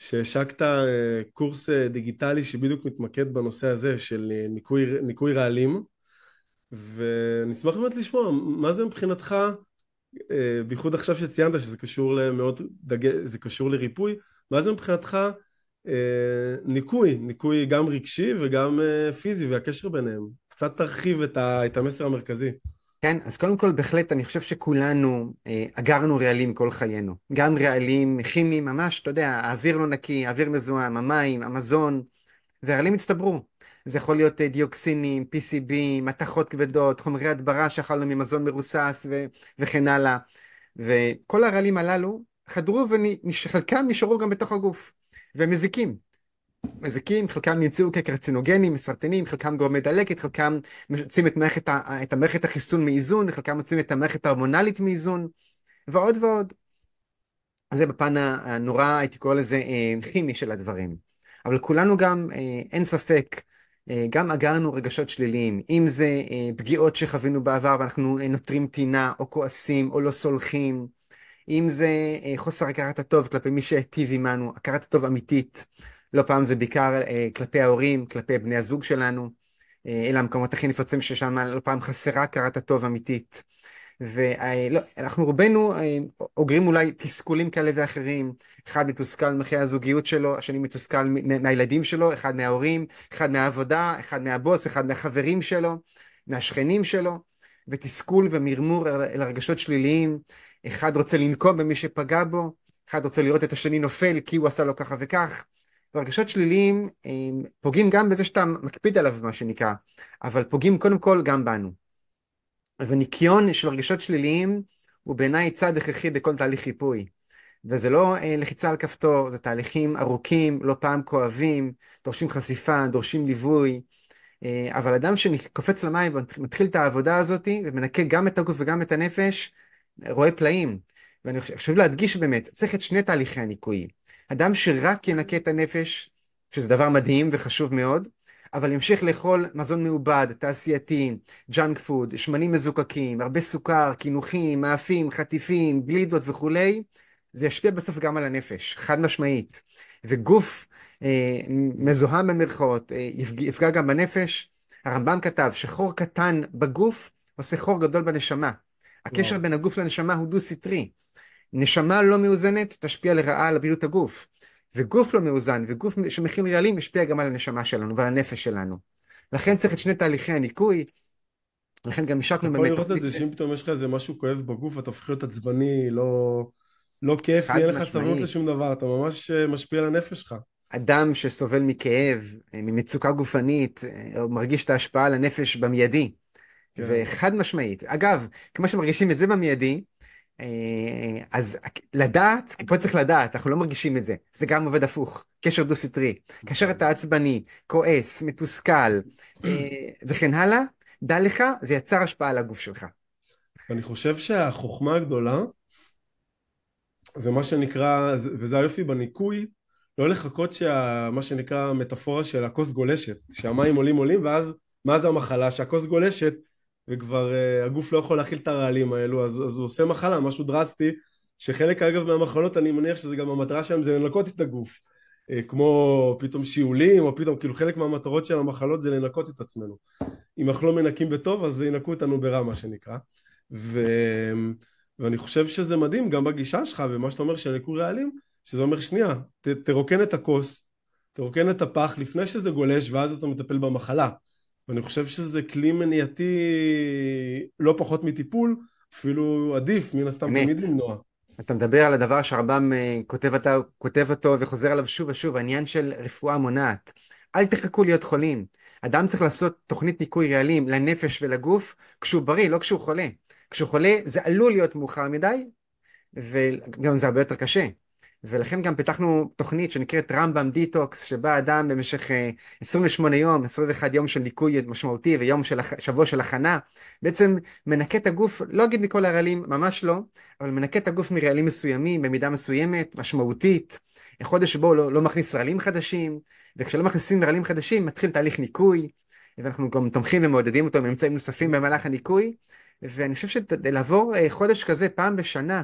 [SPEAKER 1] שהשקת אה, קורס אה, דיגיטלי שבדיוק מתמקד בנושא הזה של אה, ניקוי, ניקוי רעלים ונשמח באמת לשמוע מה זה מבחינתך בייחוד עכשיו שציינת שזה קשור למאוד דגש, קשור לריפוי מה זה מבחינתך ניקוי, ניקוי גם רגשי וגם פיזי והקשר ביניהם קצת תרחיב את, ה, את המסר המרכזי
[SPEAKER 2] כן, אז קודם כל בהחלט אני חושב שכולנו אה, אגרנו רעלים כל חיינו. גם רעלים כימיים, ממש, אתה יודע, האוויר לא נקי, האוויר מזוהם, המים, המזון, והרעלים הצטברו. זה יכול להיות אה, דיוקסינים, PCB, מתכות כבדות, חומרי הדברה שאכלנו ממזון מרוסס ו- וכן הלאה. וכל הרעלים הללו חדרו וחלקם נשארו גם בתוך הגוף, והם מזיקים. מזיקים, חלקם נמצאו כקרצינוגנים, מסרטנים, חלקם גורמי דלקת, חלקם מוצאים את, את המערכת החיסון מאיזון, חלקם מוצאים את המערכת ההורמונלית מאיזון, ועוד ועוד. זה בפן הנורא, הייתי קורא לזה אה, כימי של הדברים. אבל כולנו גם, אה, אין ספק, אה, גם אגרנו רגשות שליליים, אם זה פגיעות שחווינו בעבר ואנחנו נותרים טינה, או כועסים, או לא סולחים, אם זה חוסר הכרת הטוב כלפי מי שהיטיב עמנו, הכרת הטוב אמיתית. לא פעם זה בעיקר אה, כלפי ההורים, כלפי בני הזוג שלנו. אה, אלה המקומות הכי נפוצים ששם לא פעם חסרה הכרת הטוב אמיתית. ואנחנו רובנו אה, אוגרים אולי תסכולים כאלה ואחרים, אחד מתוסכל מחיי הזוגיות שלו, השני מתוסכל מהילדים שלו, אחד מההורים, אחד מהעבודה, אחד מהבוס, אחד מהחברים שלו, מהשכנים שלו, ותסכול ומרמור אל הרגשות שליליים, אחד רוצה לנקום במי שפגע בו, אחד רוצה לראות את השני נופל כי הוא עשה לו ככה וכך, והרגשות שליליים פוגעים גם בזה שאתה מקפיד עליו, מה שנקרא, אבל פוגעים קודם כל גם בנו. וניקיון של רגשות שליליים הוא בעיניי צעד הכרחי בכל תהליך חיפוי. וזה לא אה, לחיצה על כפתור, זה תהליכים ארוכים, לא פעם כואבים, דורשים חשיפה, דורשים ליווי. אה, אבל אדם שקופץ למים ומתחיל את העבודה הזאת ומנקה גם את הגוף וגם את הנפש, רואה פלאים. ואני חושב להדגיש באמת, צריך את שני תהליכי הניקוי. אדם שרק ינקה את הנפש, שזה דבר מדהים וחשוב מאוד, אבל ימשיך לאכול מזון מעובד, תעשייתי, junk food, שמנים מזוקקים, הרבה סוכר, קינוחים, מאפים, חטיפים, גלידות וכולי, זה ישפיע בסוף גם על הנפש, חד משמעית. וגוף אה, מזוהם במרכאות אה, יפגע, יפגע גם בנפש. הרמב"ם כתב שחור קטן בגוף עושה חור גדול בנשמה. הקשר בין הגוף לנשמה הוא דו-סטרי. נשמה לא מאוזנת תשפיע לרעה על בריאות הגוף. וגוף לא מאוזן וגוף שמכיל רעלים משפיע גם על הנשמה שלנו ועל הנפש שלנו. לכן צריך את שני תהליכי הניקוי. לכן גם השקנו
[SPEAKER 1] באמת... אתה יכול לראות את זה שאם פתאום יש לך איזה משהו כואב בגוף אתה הופך להיות עצבני, לא, לא כיף, אין לך סבלנות לשום דבר, אתה ממש אה, משפיע על הנפש שלך.
[SPEAKER 2] אדם שסובל מכאב, אה, ממצוקה גופנית, אה, מרגיש את ההשפעה על הנפש במיידי. כן. וחד משמעית. אגב, כמו שמרגישים את זה במיידי, אה, אז לדעת, כי פה צריך לדעת, אנחנו לא מרגישים את זה, זה גם עובד הפוך, קשר דו-סטרי. כאשר אתה עצבני, כועס, מתוסכל אה, וכן הלאה, דע לך, זה יצר השפעה על הגוף שלך.
[SPEAKER 1] אני חושב שהחוכמה הגדולה זה מה שנקרא, וזה היופי בניקוי, לא לחכות שמה שנקרא מטאפורה של הכוס גולשת, שהמים עולים עולים ואז מה זה המחלה? שהכוס גולשת וכבר uh, הגוף לא יכול להכיל את הרעלים האלו אז, אז הוא עושה מחלה, משהו דרסטי שחלק אגב מהמחלות אני מניח שזה גם המטרה שלהם זה לנקות את הגוף. uh, כמו פתאום שיעולים או פתאום כאילו חלק מהמטרות של המחלות זה לנקות את עצמנו. אם אנחנו לא מנקים בטוב אז ינקו אותנו ברע מה שנקרא. ו... ואני חושב שזה מדהים גם בגישה שלך ומה שאתה אומר של ניקוי רעלים שזה אומר שנייה ת, תרוקן את הכוס תרוקן את הפח לפני שזה גולש ואז אתה מטפל במחלה ואני חושב שזה כלי מניעתי לא פחות מטיפול, אפילו עדיף, מן הסתם תמיד למנוע.
[SPEAKER 2] אתה מדבר על הדבר שהרמב"ם אה, כותב, כותב אותו וחוזר עליו שוב ושוב, העניין של רפואה מונעת. אל תחכו להיות חולים. אדם צריך לעשות תוכנית ניקוי רעלים לנפש ולגוף כשהוא בריא, לא כשהוא חולה. כשהוא חולה זה עלול להיות מאוחר מדי, וגם זה הרבה יותר קשה. ולכן גם פיתחנו תוכנית שנקראת רמב"ם דיטוקס, שבה אדם במשך 28 אה, יום, 21 יום של ניקוי משמעותי ויום של שבוע של הכנה, בעצם מנקה את הגוף, לא אגיד מכל הרעלים, ממש לא, אבל מנקה את הגוף מרעלים מסוימים, במידה מסוימת, משמעותית, חודש שבו לא, לא מכניס רעלים חדשים, וכשלא מכניסים רעלים חדשים מתחיל תהליך ניקוי, ואנחנו גם תומכים ומעודדים אותו עם תוספים במהלך הניקוי, ואני חושב שלעבור אה, חודש כזה פעם בשנה,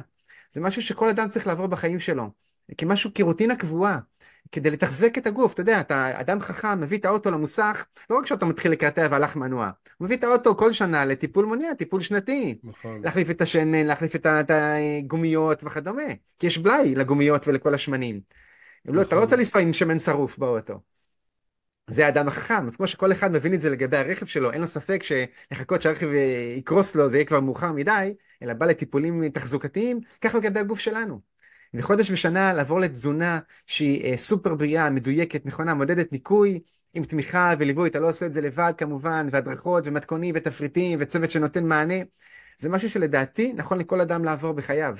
[SPEAKER 2] זה משהו שכל אדם צריך לעבור בחיים שלו. כמשהו, כרוטינה קבועה, כדי לתחזק את הגוף. אתה יודע, אתה אדם חכם, מביא את האוטו למוסך, לא רק שאתה מתחיל לקרטע והלך מנוע, הוא מביא את האוטו כל שנה לטיפול מונע, טיפול שנתי. נכון. להחליף את השמן, להחליף את הגומיות וכדומה, כי יש בלאי לגומיות ולכל השמנים. נכון. לא, אתה לא נכון. רוצה לנסוע עם שמן שרוף באוטו. זה האדם החכם, אז כמו שכל אחד מבין את זה לגבי הרכב שלו, אין לו ספק שלחכות שהרכב יקרוס לו זה יהיה כבר מאוחר מדי, אלא בא לטיפולים תחזוקתיים, כך לגבי הגוף שלנו. וחודש בשנה לעבור לתזונה שהיא אה, סופר בריאה, מדויקת, נכונה, מודדת ניקוי, עם תמיכה וליווי, אתה לא עושה את זה לבד כמובן, והדרכות ומתכונים ותפריטים וצוות שנותן מענה, זה משהו שלדעתי נכון לכל אדם לעבור בחייו.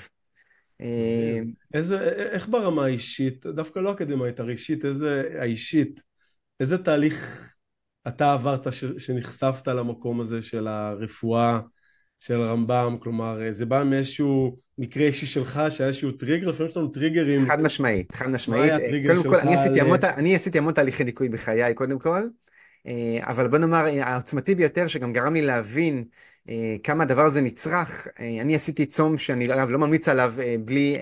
[SPEAKER 1] אה, איזה, איך ברמה האישית, דווקא לא אקדמית, הראשית, איזה, האישית, איזה תהליך אתה עברת ש, שנחשפת למקום הזה של הרפואה, של רמב"ם, כלומר זה בא מאיזשהו מקרה אישי שלך שהיה איזשהו טריגר, לפעמים יש לנו טריגרים.
[SPEAKER 2] חד משמעית, חד משמעית. קודם כל, אני עשיתי, המון, אני עשיתי המון תהליכי ניקוי בחיי קודם כל, אה, אבל בוא נאמר העוצמתי ביותר שגם גרם לי להבין אה, כמה הדבר הזה נצרך, אה, אני עשיתי צום שאני אגב לא ממליץ עליו בלי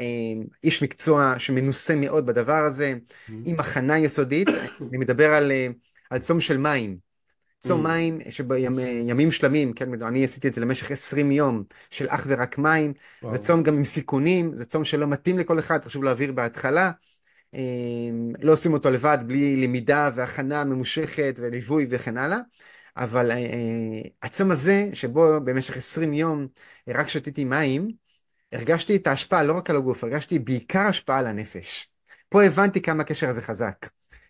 [SPEAKER 2] איש מקצוע שמנוסה מאוד בדבר הזה, mm-hmm. עם הכנה יסודית, אני מדבר על, על צום של מים. צום mm. מים שבימים שלמים, כן, אני עשיתי את זה למשך 20 יום של אך ורק מים. זה צום גם עם סיכונים, זה צום שלא מתאים לכל אחד, חשוב להעביר בהתחלה. אמ, לא עושים אותו לבד, בלי למידה והכנה ממושכת וליווי וכן הלאה, אבל אה, הצום הזה, שבו במשך 20 יום רק שתיתי מים, הרגשתי את ההשפעה לא רק על הגוף, הרגשתי בעיקר השפעה על הנפש. פה הבנתי כמה הקשר הזה חזק.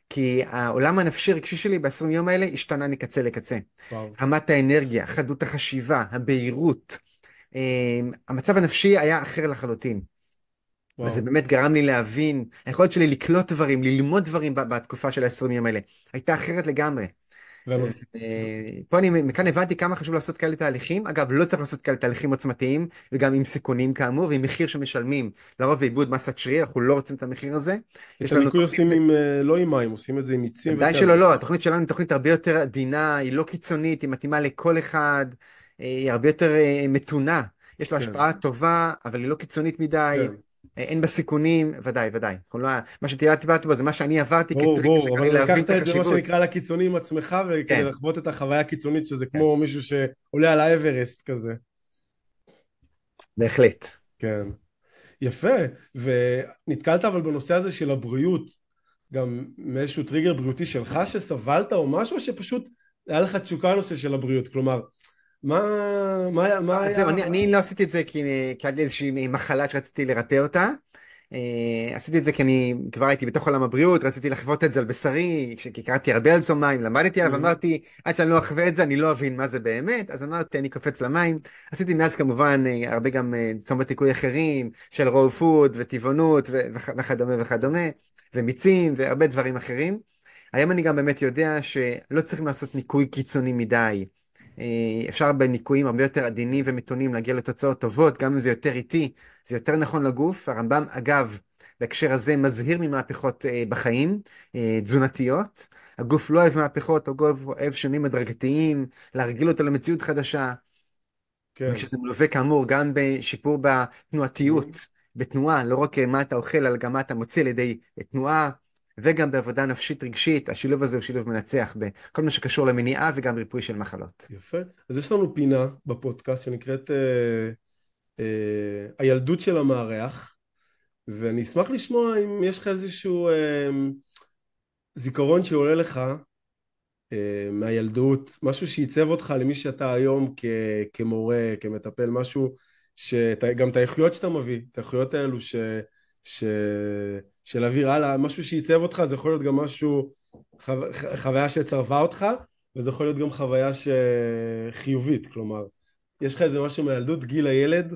[SPEAKER 2] כי העולם הנפשי הרגשי שלי ב-20 יום האלה השתנה מקצה לקצה. וואו. רמת האנרגיה, חדות החשיבה, הבהירות, אמ, המצב הנפשי היה אחר לחלוטין. וואו. וזה באמת גרם לי להבין, היכולת שלי לקלוט דברים, ללמוד דברים בתקופה של ה-20 יום האלה, הייתה אחרת לגמרי. אה, פה אני מכאן הבנתי כמה חשוב לעשות כאלה תהליכים. אגב, לא צריך לעשות כאלה תהליכים עוצמתיים, וגם עם סיכונים כאמור, ועם מחיר שמשלמים. לרוב בעיבוד מסת שריר, אנחנו לא רוצים את המחיר הזה.
[SPEAKER 1] את הניקוי עושים עם, אה, לא עם מים, עושים את זה עם מיצים.
[SPEAKER 2] ודאי שלא, לא. התוכנית שלנו היא תוכנית הרבה יותר עדינה, היא לא קיצונית, היא מתאימה לכל אחד, אה, היא הרבה יותר מתונה. יש לה כן. השפעה טובה, אבל היא לא קיצונית מדי. אין בה סיכונים, ודאי, ודאי. לא, מה שתיארתי בו זה מה שאני עברתי
[SPEAKER 1] כטריק לי להבין את החשיבות. אבל לקחת את זה מה שנקרא לקיצוני עם עצמך, וכדי כן. לחוות את החוויה הקיצונית, שזה כן. כמו מישהו שעולה על האברסט כזה.
[SPEAKER 2] בהחלט.
[SPEAKER 1] כן. יפה, ונתקלת אבל בנושא הזה של הבריאות, גם מאיזשהו טריגר בריאותי שלך שסבלת או משהו, שפשוט היה לך תשוקה לנושא של הבריאות? כלומר, מה, מה, מה היה?
[SPEAKER 2] זהו, אני, אני לא עשיתי את זה כי, כי הייתה לי איזושהי מחלה שרציתי לרפא אותה. Uh, עשיתי את זה כי אני כבר הייתי בתוך עולם הבריאות, רציתי לחוות את זה על בשרי, כשקראתי הרבה על צום מים, למדתי עליו, mm-hmm. אמרתי, עד שאני לא אחווה את זה, אני לא אבין מה זה באמת, אז אמרתי, אני קופץ למים. עשיתי מאז כמובן uh, הרבה גם uh, צום בתיקוי אחרים, של רואו פוד וטבעונות וכדומה וכדומה, ומיצים והרבה דברים אחרים. היום אני גם באמת יודע שלא צריכים לעשות ניקוי קיצוני מדי. אפשר בניקויים הרבה יותר עדינים ומתונים להגיע לתוצאות טובות, גם אם זה יותר איטי, זה יותר נכון לגוף. הרמב"ם, אגב, בהקשר הזה מזהיר ממהפכות בחיים, תזונתיות. הגוף לא אוהב מהפכות, הגוף אוהב שינויים הדרגתיים, להרגיל אותו למציאות חדשה. כן. וכשזה מלווה כאמור גם בשיפור בתנועתיות. בתנועה, לא רק מה אתה אוכל, אלא גם מה אתה מוציא על ידי תנועה, וגם בעבודה נפשית רגשית, השילוב הזה הוא שילוב מנצח בכל מה שקשור למניעה וגם ריפוי של מחלות.
[SPEAKER 1] יפה. אז יש לנו פינה בפודקאסט שנקראת אה, אה, הילדות של המארח, ואני אשמח לשמוע אם יש לך איזשהו אה, זיכרון שעולה לך אה, מהילדות, משהו שעיצב אותך למי שאתה היום כ, כמורה, כמטפל, משהו, שגם את האיכויות שאתה מביא, את האיכויות האלו ש, ש, של להעביר הלאה, משהו שעיצב אותך, זה יכול להיות גם משהו, חו, חוויה שצרבה אותך, וזה יכול להיות גם חוויה חיובית, כלומר, יש לך איזה משהו מהילדות, גיל הילד,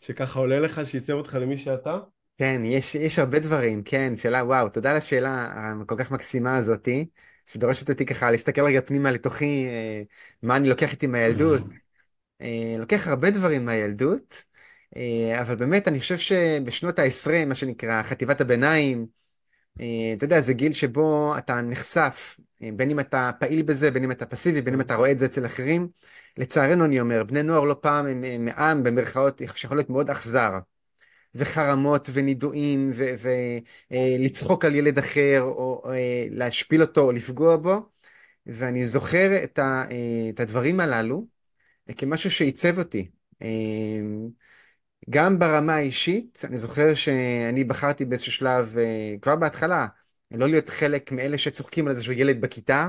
[SPEAKER 1] שככה עולה לך, שעיצב אותך למי שאתה?
[SPEAKER 2] כן, יש, יש הרבה דברים, כן, שאלה, וואו, תודה על השאלה הכל כך מקסימה הזאתי. שדורשת אותי ככה להסתכל רגע פנימה לתוכי, אה, מה אני לוקח איתי מהילדות. אה, לוקח הרבה דברים מהילדות, אבל באמת אני חושב שבשנות ה-20, מה שנקרא חטיבת הביניים, אתה יודע, זה גיל שבו אתה נחשף, בין אם אתה פעיל בזה, בין אם אתה פסיבי, בין אם אתה רואה את זה אצל אחרים. לצערנו אני אומר, בני נוער לא פעם הם עם, במרכאות, שיכול להיות מאוד אכזר. וחרמות ונידויים ולצחוק על ילד אחר או אה, להשפיל אותו או לפגוע בו ואני זוכר אה, את הדברים הללו כמשהו שעיצב אותי. אה, גם ברמה האישית, אני זוכר שאני בחרתי באיזשהו שלב, כבר בהתחלה, לא להיות חלק מאלה שצוחקים על איזשהו ילד בכיתה,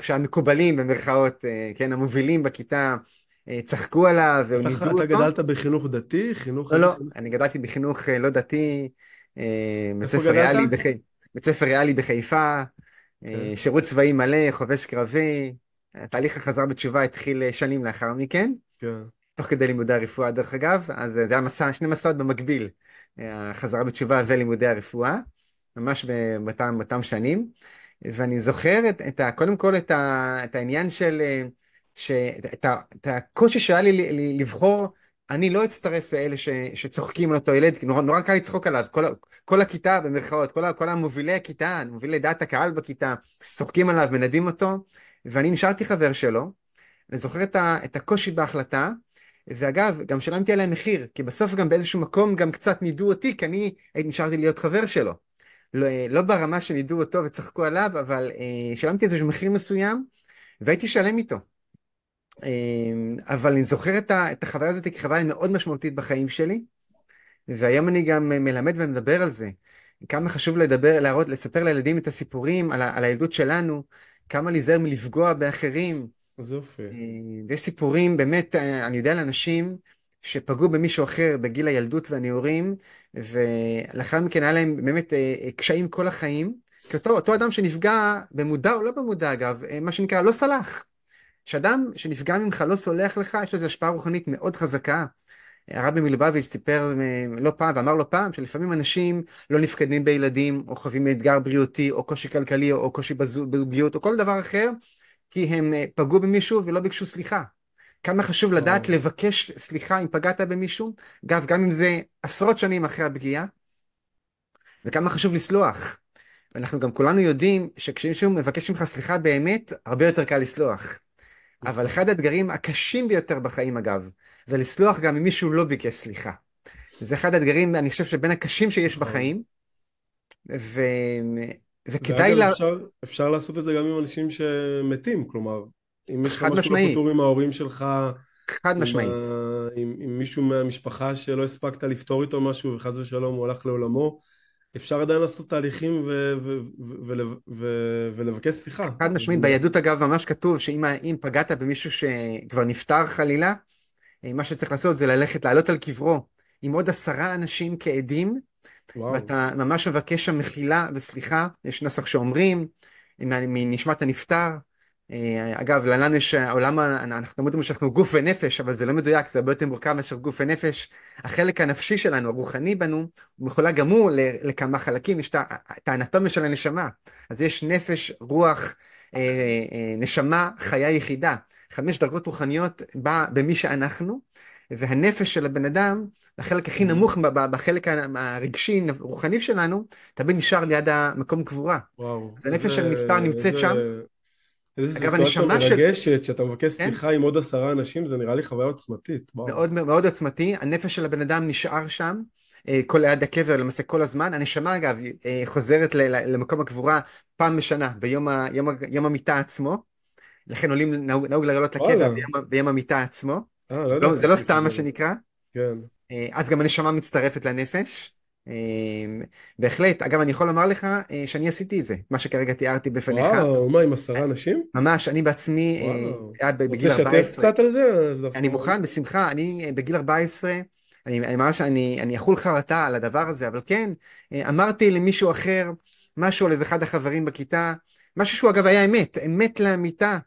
[SPEAKER 2] שהמקובלים במרכאות, כן, המובילים בכיתה, אה, צחקו עליו ונידו אותו.
[SPEAKER 1] אתה גדלת בחינוך דתי? חינוך...
[SPEAKER 2] לא, לא, אני גדלתי בחינוך אה, לא דתי, אה, בית ספר ריאלי, בח... בית ספר ריאלי בחיפה, כן. שירות צבאי מלא, חובש קרבי. תהליך החזרה בתשובה התחיל שנים לאחר מכן. כן. תוך כדי לימודי הרפואה דרך אגב, אז זה היה מסע, שני מסעות במקביל, החזרה בתשובה ולימודי הרפואה, ממש באותם, שנים. ואני זוכר את, את ה, קודם כל את, ה, את העניין של שאת הקושי שהיה לי לבחור, אני לא אצטרף לאלה ש, שצוחקים על אותו ילד, כי נורא, נורא קל לצחוק עליו, כל, כל הכיתה במרכאות, כל, כל המובילי הכיתה, מובילי דעת הקהל בכיתה, צוחקים עליו, מנדים אותו, ואני נשארתי חבר שלו, אני זוכר את, ה, את הקושי בהחלטה, ואגב, גם שילמתי עליהם מחיר, כי בסוף גם באיזשהו מקום גם קצת נידו אותי, כי אני נשארתי להיות חבר שלו. לא, לא ברמה שנידו אותו וצחקו עליו, אבל אה, שילמתי איזשהו מחיר מסוים, והייתי שלם איתו. אמ, אבל אני זוכר את, ה, את החוויה הזאת כחוויה מאוד משמעותית בחיים שלי, והיום אני גם מלמד ומדבר על זה. כמה חשוב לדבר, להראות, לספר לילדים את הסיפורים על, על הילדות שלנו, כמה להיזהר מלפגוע באחרים.
[SPEAKER 1] זה יופי.
[SPEAKER 2] אמ, ויש סיפורים, באמת, אני יודע על אנשים שפגעו במישהו אחר בגיל הילדות והנעורים, ולאחר מכן היה להם באמת אה, אה, קשיים כל החיים, כי אותו, אותו אדם שנפגע, במודע או לא במודע אגב, אה, מה שנקרא, לא סלח. שאדם שנפגע ממך לא סולח לך, יש לזה השפעה רוחנית מאוד חזקה. הרבי מלובביץ' סיפר אה, לא פעם, ואמר לא פעם, שלפעמים אנשים לא נפקדים בילדים, או חווים אתגר בריאותי, או קושי כלכלי, או קושי בזוגיות, או כל דבר אחר, כי הם אה, פגעו במישהו ולא ביקשו סליחה. כמה חשוב לדעת לבקש סליחה אם פגעת במישהו, אגב, גם אם זה עשרות שנים אחרי הפגיעה, וכמה חשוב לסלוח. אנחנו גם כולנו יודעים שכשמישהו מבקש ממך סליחה באמת, הרבה יותר קל לסלוח. אבל אחד האתגרים הקשים ביותר בחיים, אגב, זה לסלוח גם אם מישהו לא ביקש סליחה. זה אחד האתגרים, אני חושב, שבין הקשים שיש נכון. בחיים, ו... וכדאי...
[SPEAKER 1] ואגב, אפשר, אפשר לעשות את זה גם עם אנשים שמתים, כלומר, אם יש לך משהו בחיתור עם ההורים שלך,
[SPEAKER 2] חד משמעית.
[SPEAKER 1] עם, עם מישהו מהמשפחה שלא הספקת לפתור איתו משהו, וחס ושלום הוא הלך לעולמו, אפשר עדיין לעשות תהליכים ולבקש סליחה.
[SPEAKER 2] חד משמעית, ביהדות אגב ממש כתוב שאם פגעת במישהו שכבר נפטר חלילה, אה, מה שצריך לעשות זה ללכת, לעלות על קברו עם עוד עשרה אנשים כעדים, וואו. ואתה ממש מבקש שם מחילה וסליחה, יש נוסח שאומרים, מנשמת הנפטר, אה, אגב, לנו יש העולם, אנחנו אומרים שאנחנו גוף ונפש, אבל זה לא מדויק, זה הרבה יותר מורכב מאשר גוף ונפש. החלק הנפשי שלנו, הרוחני בנו, הוא מחולק גם הוא לכמה חלקים, יש את האנטומיה של הנשמה. אז יש נפש, רוח, אה, אה, נשמה, חיה יחידה. חמש דרגות רוחניות במי שאנחנו, והנפש של הבן אדם, החלק הכי נמוך בחלק הרגשי, הרוחני שלנו, תמיד נשאר ליד המקום קבורה.
[SPEAKER 1] וואו.
[SPEAKER 2] אז הנפש של נפטר נמצאת שם.
[SPEAKER 1] איזה סיטואציה מרגשת, שאתה מבקש כן? סליחה עם עוד עשרה אנשים, זה נראה לי חוויה עוצמתית.
[SPEAKER 2] מאוד מאוד עוצמתי, הנפש של הבן אדם נשאר שם, אה, כל ליד הקבר למעשה כל הזמן. הנשמה אגב אה, חוזרת למקום הקבורה פעם בשנה, ביום ה, יום, יום המיטה עצמו. לכן עולים, נהוג, נהוג לעלות לקבר ביום, ביום המיטה עצמו. 아, אה, לא זה לא, לא סתם מה שנקרא.
[SPEAKER 1] כן.
[SPEAKER 2] אז גם הנשמה מצטרפת לנפש. בהחלט, אגב אני יכול לומר לך שאני עשיתי את זה, מה שכרגע תיארתי בפניך.
[SPEAKER 1] וואו, מה עם עשרה אנשים?
[SPEAKER 2] ממש, אני בעצמי, עד בגיל 14.
[SPEAKER 1] רוצה לשתף קצת על זה?
[SPEAKER 2] אני מוכן, בשמחה, אני בגיל 14, אני ממש, אני, אני אכול חרטה על הדבר הזה, אבל כן, אמרתי למישהו אחר, משהו על איזה אחד החברים בכיתה, משהו שהוא אגב היה אמת, אמת לאמיתה.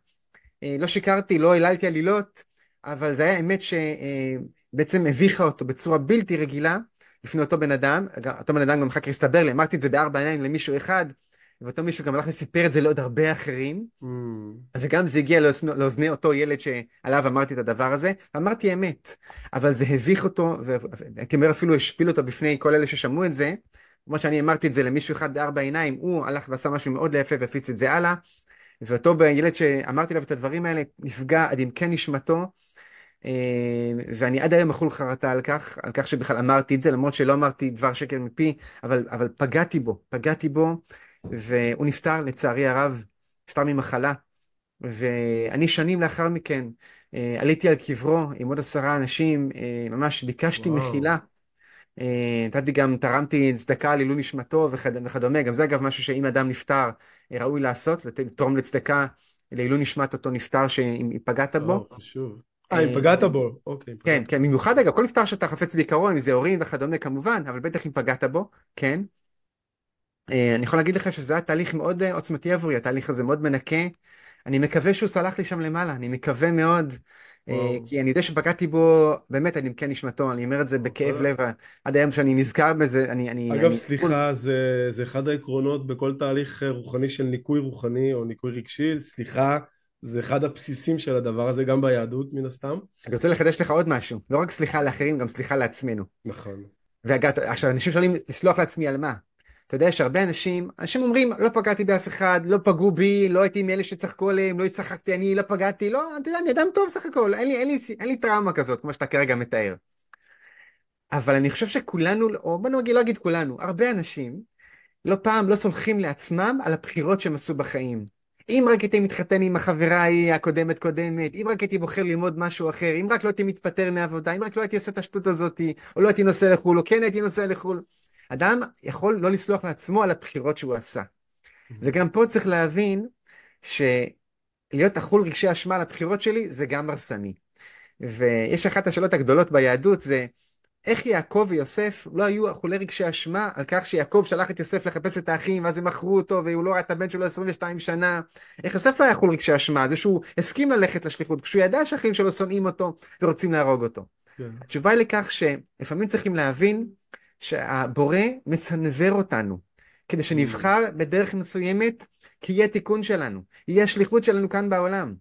[SPEAKER 2] לא שיקרתי, לא היללתי עלילות, אבל זה היה אמת שבעצם הביכה אותו בצורה בלתי רגילה. לפני אותו בן אדם, אותו בן אדם גם אחר כך הסתבר לי, אמרתי את זה בארבע עיניים למישהו אחד, ואותו מישהו גם הלך וסיפר את זה לעוד הרבה אחרים, mm. וגם זה הגיע לאוזני אותו ילד שעליו אמרתי את הדבר הזה, אמרתי אמת, אבל זה הביך אותו, והייתי אומר אפילו השפיל אותו בפני כל אלה ששמעו את זה, כמו שאני אמרתי את זה למישהו אחד בארבע עיניים, הוא הלך ועשה משהו מאוד יפה והפיץ את זה הלאה, ואותו ילד שאמרתי עליו את הדברים האלה, נפגע עד עמקי נשמתו, אה, ואני עד היום אכול חרטה על כך, על כך שבכלל אמרתי את זה, למרות שלא אמרתי דבר שקר מפי, אבל, אבל פגעתי בו, פגעתי בו, והוא נפטר לצערי הרב, נפטר ממחלה. ואני שנים לאחר מכן אה, עליתי על קברו עם עוד עשרה אנשים, אה, ממש ביקשתי וואו. מחילה. נתתי גם, תרמתי צדקה לעילוי נשמתו וכדומה, גם זה אגב משהו שאם אדם נפטר ראוי לעשות, לתרום לצדקה לעילוי נשמת אותו נפטר שאם פגעת בו.
[SPEAKER 1] חשוב. אה, אם פגעת בו, אוקיי.
[SPEAKER 2] כן, כן, במיוחד אגב, כל נפטר שאתה חפץ בעיקרו, אם זה הורים וכדומה כמובן, אבל בטח אם פגעת בו, כן. אה, אני יכול להגיד לך שזה היה תהליך מאוד אה, עוצמתי עבורי, התהליך הזה מאוד מנקה. אני מקווה שהוא סלח לי שם למעלה, אני מקווה מאוד, כי אני יודע שפגעתי בו, באמת, אני כן נשמתו, אני אומר את זה בכאב לב, עד היום שאני נזכר בזה, אני... אני
[SPEAKER 1] אגב, אני... סליחה, זה, זה אחד העקרונות בכל תהליך רוחני של ניקוי רוחני או ניקוי רגשי, סליחה. זה אחד הבסיסים של הדבר הזה, גם ביהדות מן הסתם.
[SPEAKER 2] אני רוצה לחדש לך עוד משהו, לא רק סליחה לאחרים, גם סליחה לעצמנו.
[SPEAKER 1] נכון.
[SPEAKER 2] ואגב, עכשיו אנשים שואלים, לסלוח לעצמי על מה? אתה יודע שהרבה אנשים, אנשים אומרים, לא פגעתי באף אחד, לא פגעו בי, לא הייתי מאלה שצחקו עליהם, לא צחקתי, אני לא פגעתי, לא, אתה יודע, אני אדם טוב סך הכל, אין לי, אין לי, אין לי טראומה כזאת, כמו שאתה כרגע מתאר. אבל אני חושב שכולנו, או בוא נגיד, לא אגיד כולנו, הרבה אנשים, לא פעם לא סולחים לעצמם על הבחירות שהם עשו בחיים. אם רק הייתי מתחתן עם החברה ההיא הקודמת קודמת, אם רק הייתי בוחר ללמוד משהו אחר, אם רק לא הייתי מתפטר מעבודה, אם רק לא הייתי עושה את השטות הזאתי, או לא הייתי נוסע לחו"ל, או כן הייתי נוסע לחו"ל. אדם יכול לא לסלוח לעצמו על הבחירות שהוא עשה. וגם פה צריך להבין שלהיות אכול רגשי אשמה על הבחירות שלי זה גם הרסני. ויש אחת השאלות הגדולות ביהדות זה איך יעקב ויוסף לא היו אכולי רגשי אשמה על כך שיעקב שלח את יוסף לחפש את האחים ואז הם מכרו אותו והוא לא ראה את הבן שלו 22 שנה. איך יוסף לא היה אכול רגשי אשמה? זה שהוא הסכים ללכת לשליחות כשהוא ידע שהאחים שלו שונאים אותו ורוצים להרוג אותו. כן. התשובה היא לכך שלפעמים צריכים להבין שהבורא מסנוור אותנו כדי שנבחר בדרך מסוימת כי יהיה תיקון שלנו, יהיה השליחות שלנו כאן בעולם.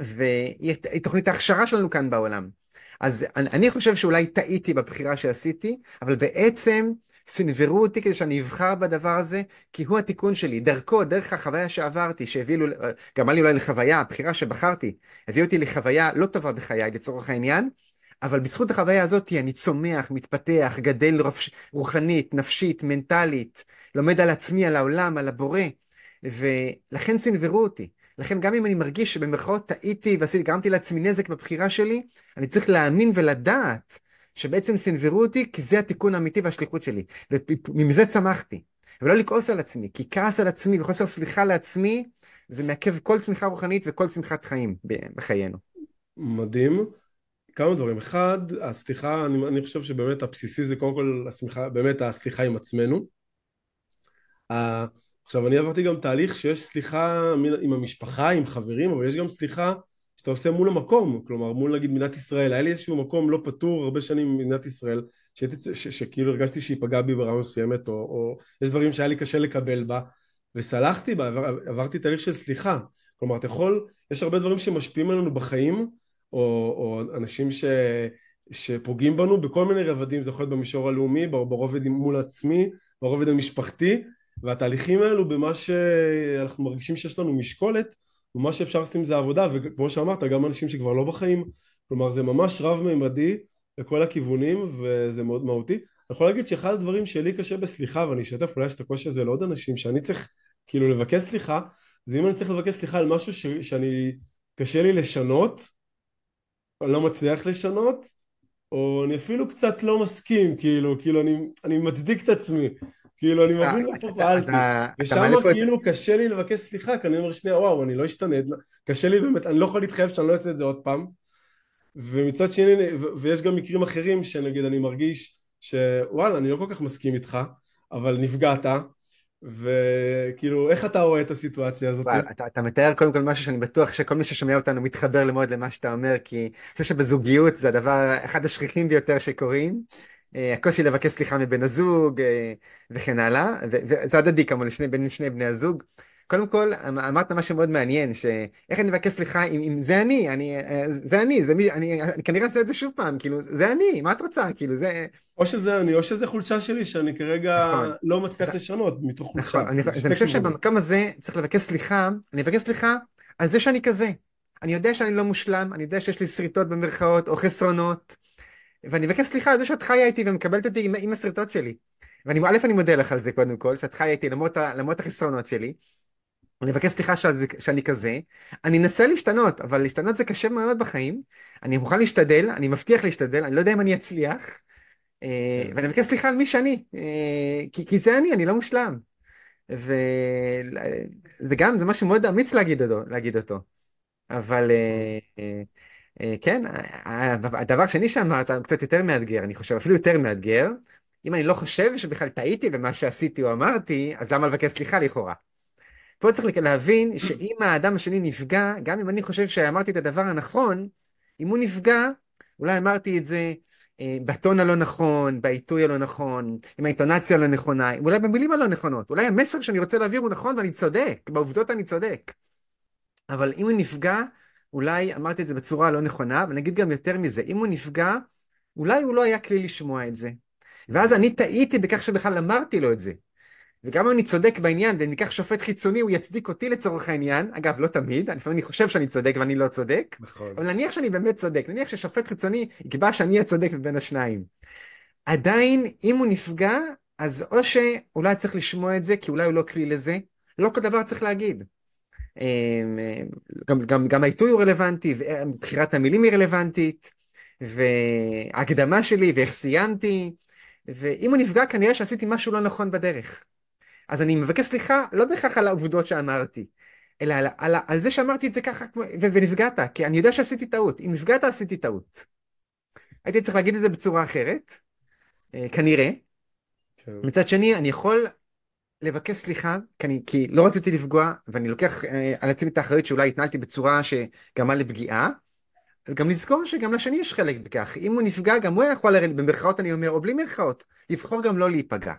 [SPEAKER 2] ויהיה תוכנית ההכשרה שלנו כאן בעולם. אז אני, אני חושב שאולי טעיתי בבחירה שעשיתי, אבל בעצם סנוורו אותי כדי שאני אבחר בדבר הזה, כי הוא התיקון שלי. דרכו, דרך החוויה שעברתי, שהביא לי, גרמה לי אולי לחוויה, הבחירה שבחרתי, הביא אותי לחוויה לא טובה בחיי, לצורך העניין, אבל בזכות החוויה הזאת אני צומח, מתפתח, גדל רוחנית, נפשית, מנטלית, לומד על עצמי, על העולם, על הבורא, ולכן סנוורו אותי. לכן גם אם אני מרגיש שבמרכאות טעיתי ועשיתי, גרמתי לעצמי נזק בבחירה שלי, אני צריך להאמין ולדעת שבעצם סנוורו אותי כי זה התיקון האמיתי והשליחות שלי. ומזה צמחתי. ולא לכעוס על עצמי, כי כעס על עצמי וחוסר סליחה לעצמי, זה מעכב כל צמיחה רוחנית וכל צמיחת חיים בחיינו.
[SPEAKER 1] מדהים. כמה דברים. אחד, הסליחה, אני, אני חושב שבאמת הבסיסי זה קודם כל הסליחה, באמת הסליחה עם עצמנו. עכשיו אני עברתי גם תהליך שיש סליחה עם המשפחה, עם חברים, אבל יש גם סליחה שאתה עושה מול המקום, כלומר מול נגיד מדינת ישראל, היה לי איזשהו מקום לא פתור הרבה שנים במדינת ישראל, שהייתי, ש, שכאילו הרגשתי שהיא פגעה בי ברמה מסוימת, או, או יש דברים שהיה לי קשה לקבל בה, וסלחתי בה, עבר, עברתי תהליך של סליחה, כלומר, אתה יכול, יש הרבה דברים שמשפיעים עלינו בחיים, או, או אנשים ש, שפוגעים בנו בכל מיני רבדים, זה יכול להיות במישור הלאומי, ברובד מול עצמי, ברובד המשפחתי, והתהליכים האלו במה שאנחנו מרגישים שיש לנו משקולת, ומה שאפשר לעשות עם זה עבודה, וכמו שאמרת, גם אנשים שכבר לא בחיים, כלומר זה ממש רב-ממדי לכל הכיוונים, וזה מאוד מהותי. אני יכול להגיד שאחד הדברים שלי קשה בסליחה, ואני אשתף אולי יש את הקושי הזה לעוד אנשים, שאני צריך כאילו לבקש סליחה, זה אם אני צריך לבקש סליחה על משהו ש, שאני, קשה לי לשנות, אני לא מצליח לשנות, או אני אפילו קצת לא מסכים, כאילו, כאילו אני, אני מצדיק את עצמי, כאילו אני מבין איפה פעלתי, ושם כאילו קשה לי לבקש סליחה, כי אני אומר שנייה וואו אני לא אשתנה, קשה לי באמת, אני לא יכול להתחייב שאני לא אעשה את זה עוד פעם, ומצד שני, ויש גם מקרים אחרים שנגיד אני מרגיש שוואלה אני לא כל כך מסכים איתך, אבל נפגעת, וכאילו איך אתה רואה את הסיטואציה הזאת?
[SPEAKER 2] אתה, אתה מתאר קודם כל משהו שאני בטוח שכל מי ששומע אותנו מתחבר מאוד למה שאתה אומר כי אני חושב שבזוגיות זה הדבר אחד השכיחים ביותר שקורים. אה, הקושי לבקש סליחה מבן הזוג אה, וכן הלאה וזה הדדי כמובן בין שני בני הזוג קודם כל, אמ, אמרת משהו מאוד מעניין, שאיך אני מבקש סליחה אם, אם זה אני, אני, אה, זה אני, זה מי, אני, אני כנראה אעשה את זה שוב פעם, כאילו, זה אני, מה את רוצה, כאילו, זה...
[SPEAKER 1] או שזה אני, או שזה חולשה שלי, שאני כרגע נכון. לא מצליח נכון. לשנות מתוך חולשה. נכון,
[SPEAKER 2] אני, אני חושב שבמקום הזה צריך לבקש סליחה, אני מבקש סליחה על זה שאני כזה. אני יודע שאני לא מושלם, אני יודע שיש לי שריטות במרכאות, או חסרונות, ואני מבקש סליחה על זה שאת חיה איתי ומקבלת אותי עם, עם השריטות שלי. ואני, א', אני מודה לך על זה קודם כל, שאת חיה איתי למרות, למרות החסרונות שלי. אני מבקש סליחה שזה, שאני כזה, אני אנסה להשתנות, אבל להשתנות זה קשה מאוד בחיים, אני מוכן להשתדל, אני מבטיח להשתדל, אני לא יודע אם אני אצליח, אה, כן. ואני מבקש סליחה על מי שאני, אה, כי, כי זה אני, אני לא מושלם. וזה גם, זה משהו מאוד אמיץ להגיד אותו, להגיד אותו. אבל אה, כן, הדבר השני שאמרת הוא קצת יותר מאתגר, אני חושב, אפילו יותר מאתגר. אם אני לא חושב שבכלל טעיתי במה שעשיתי או אמרתי, אז למה לבקש סליחה לכאורה? פה צריך להבין שאם האדם השני נפגע, גם אם אני חושב שאמרתי את הדבר הנכון, אם הוא נפגע, אולי אמרתי את זה אה, בטון הלא נכון, בעיתוי הלא נכון, עם האינטונציה הלא נכונה, אולי במילים הלא נכונות, אולי המסר שאני רוצה להעביר הוא נכון ואני צודק, בעובדות אני צודק. אבל אם הוא נפגע, אולי אמרתי את זה בצורה לא נכונה, ונגיד גם יותר מזה, אם הוא נפגע, אולי הוא לא היה כלי לשמוע את זה. ואז אני טעיתי בכך שבכלל אמרתי לו את זה. וגם אם אני צודק בעניין וניקח שופט חיצוני הוא יצדיק אותי לצורך העניין אגב לא תמיד לפעמים אני חושב שאני צודק ואני לא צודק נכון. אבל נניח שאני באמת צודק נניח ששופט חיצוני יקבע שאני הצודק מבין השניים עדיין אם הוא נפגע אז או שאולי צריך לשמוע את זה כי אולי הוא לא כלי לזה לא כל דבר צריך להגיד גם, גם, גם העיתוי הוא רלוונטי ובחירת המילים היא רלוונטית וההקדמה שלי ואיך סיימתי ואם הוא נפגע כנראה שעשיתי משהו לא נכון בדרך אז אני מבקש סליחה לא בהכרח על העובדות שאמרתי, אלא על, על, על זה שאמרתי את זה ככה ו, ונפגעת, כי אני יודע שעשיתי טעות. אם נפגעת עשיתי טעות. הייתי צריך להגיד את זה בצורה אחרת, אה, כנראה. כן. מצד שני, אני יכול לבקש סליחה, כי, אני, כי לא רציתי לפגוע, ואני לוקח אה, על עצמי את האחריות שאולי התנהלתי בצורה שגרמה לפגיעה. וגם לזכור שגם לשני יש חלק בכך. אם הוא נפגע, גם הוא יכול, במרכאות אני אומר, או בלי מרכאות, לבחור גם לא להיפגע.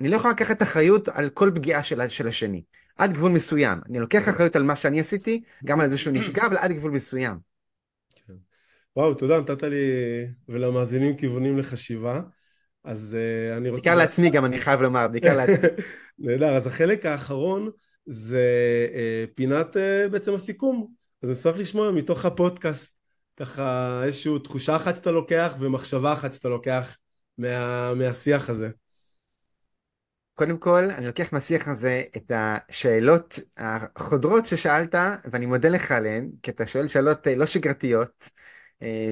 [SPEAKER 2] אני לא יכול לקחת אחריות על כל פגיעה של, של השני, עד גבול מסוים. אני לוקח אחריות על מה שאני עשיתי, גם על זה שהוא נפגע, אבל עד גבול מסוים.
[SPEAKER 1] כן. וואו, תודה, נתת לי ולמאזינים כיוונים לחשיבה. אז uh, אני
[SPEAKER 2] רוצה... בעיקר לעצמי גם, אני חייב לומר, בעיקר לעצמי.
[SPEAKER 1] נהדר, אז החלק האחרון זה uh, פינת uh, בעצם הסיכום. אז אני אשמח לשמוע מתוך הפודקאסט, ככה איזושהי תחושה אחת שאתה לוקח ומחשבה אחת שאתה לוקח מה, מהשיח הזה.
[SPEAKER 2] קודם כל, אני לוקח מהשיח הזה את השאלות החודרות ששאלת, ואני מודה לך עליהן, כי אתה שואל שאלות לא שגרתיות,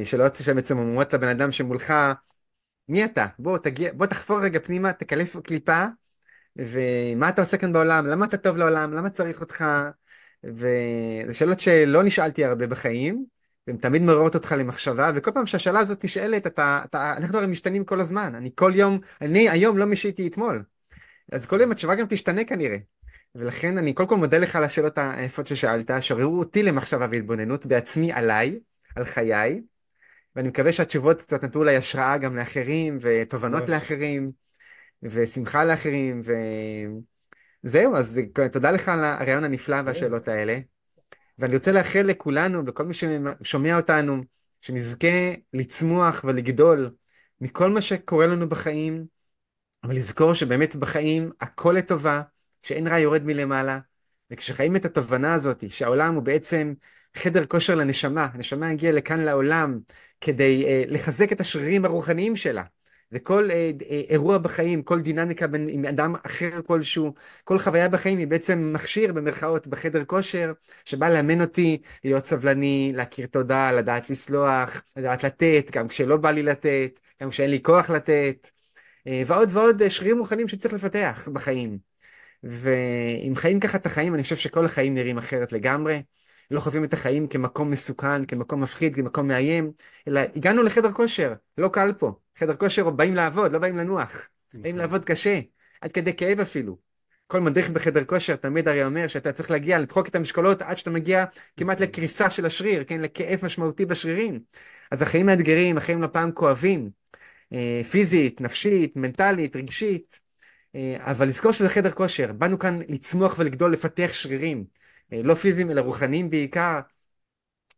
[SPEAKER 2] שאלות אומרות לבן אדם שמולך, מי אתה? בוא, תגיע, בוא תחפור רגע פנימה, תקלף קליפה, ומה אתה עושה כאן בעולם? למה אתה טוב לעולם? למה צריך אותך? וזה שאלות שלא נשאלתי הרבה בחיים, והן תמיד מעוררות אותך למחשבה, וכל פעם שהשאלה הזאת נשאלת, אתה, אתה, אנחנו הרי משתנים כל הזמן. אני כל יום, אני היום לא משיתי אתמול. אז כל יום התשובה גם תשתנה כנראה. ולכן אני קודם כל מודה לך על השאלות היפות ששאלת, שעוררו אותי למחשבה והתבוננות בעצמי עליי, על חיי, ואני מקווה שהתשובות קצת נתנו לי השראה גם לאחרים, ותובנות לאחרים, ושמחה לאחרים, וזהו, אז תודה לך על הרעיון הנפלא והשאלות האלה. ואני רוצה לאחל לכולנו, לכל מי ששומע אותנו, שנזכה לצמוח ולגדול מכל מה שקורה לנו בחיים, אבל לזכור שבאמת בחיים הכל לטובה, שאין רע יורד מלמעלה, וכשחיים את התובנה הזאת, שהעולם הוא בעצם חדר כושר לנשמה, הנשמה הגיעה לכאן לעולם כדי אה, לחזק את השרירים הרוחניים שלה. וכל אה, אה, אירוע בחיים, כל דינמיקה בין, עם אדם אחר כלשהו, כל חוויה בחיים היא בעצם מכשיר במרכאות בחדר כושר, שבא לאמן אותי להיות סבלני, להכיר תודה, לדעת לסלוח, לדעת לתת, גם כשלא בא לי לתת, גם כשאין לי כוח לתת, אה, ועוד ועוד אה, שרירים מוכנים שצריך לפתח בחיים. ואם חיים ככה את החיים, אני חושב שכל החיים נראים אחרת לגמרי. לא חווים את החיים כמקום מסוכן, כמקום מפחיד, כמקום מאיים, אלא הגענו לחדר כושר, לא קל פה. חדר כושר באים לעבוד, לא באים לנוח. באים לעבוד קשה, עד כדי כאב אפילו. כל מדריך בחדר כושר תמיד הרי אומר שאתה צריך להגיע, לדחוק את המשקולות עד שאתה מגיע כמעט לקריסה של השריר, כן, לכאב משמעותי בשרירים. אז החיים מאתגרים, החיים לא פעם כואבים. אה, פיזית, נפשית, מנטלית, רגשית. אה, אבל לזכור שזה חדר כושר, באנו כאן לצמוח ולגדול, לפתח שרירים. אה, לא פיזיים אלא רוחניים בעיקר.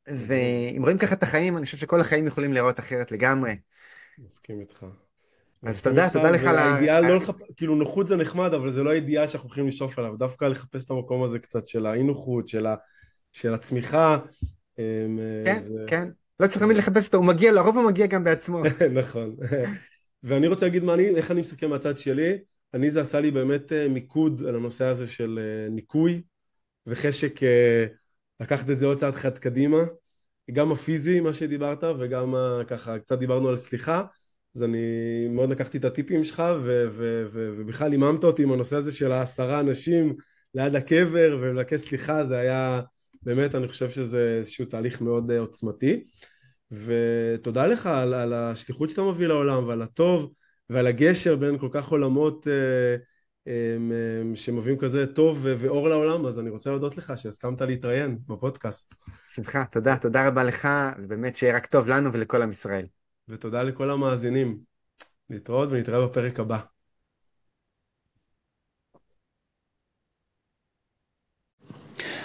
[SPEAKER 2] ואם רואים ככה את החיים, אני חושב שכל החיים יכולים להיראות אחרת לגמרי.
[SPEAKER 1] מסכים איתך.
[SPEAKER 2] אז תודה, תודה לך על ה...
[SPEAKER 1] האידיאל לא לחפש, כאילו נוחות זה נחמד, אבל זה לא האידיאל שאנחנו הולכים לשאוף עליו, דווקא לחפש את המקום הזה קצת של האי נוחות, של, ה... של הצמיחה.
[SPEAKER 2] אמ, כן, זה... כן. לא צריך תמיד לחפש אותו, הוא מגיע, לרוב הוא מגיע גם בעצמו.
[SPEAKER 1] נכון. ואני רוצה להגיד מה אני, איך אני מסתכל מהצד שלי, אני זה עשה לי באמת אה, מיקוד על הנושא הזה של אה, ניקוי, וחשק אה, לקחת את זה עוד צעד אחד קדימה, גם הפיזי, מה שדיברת, וגם ככה, קצת דיברנו על סליחה, אז אני מאוד לקחתי את הטיפים שלך, ובכלל ליממת אותי עם הנושא הזה של העשרה אנשים ליד הקבר ולבקש סליחה, זה היה, באמת, אני חושב שזה איזשהו תהליך מאוד אה, עוצמתי. ותודה לך על, על השליחות שאתה מביא לעולם ועל הטוב ועל הגשר בין כל כך עולמות אה, שמביאים כזה טוב ואור לעולם, אז אני רוצה להודות לך שהסכמת להתראיין בפודקאסט.
[SPEAKER 2] שמחה, תודה, תודה רבה לך, ובאמת שיהיה רק טוב לנו ולכל עם ישראל.
[SPEAKER 1] ותודה לכל המאזינים. להתראות ונתראה בפרק הבא.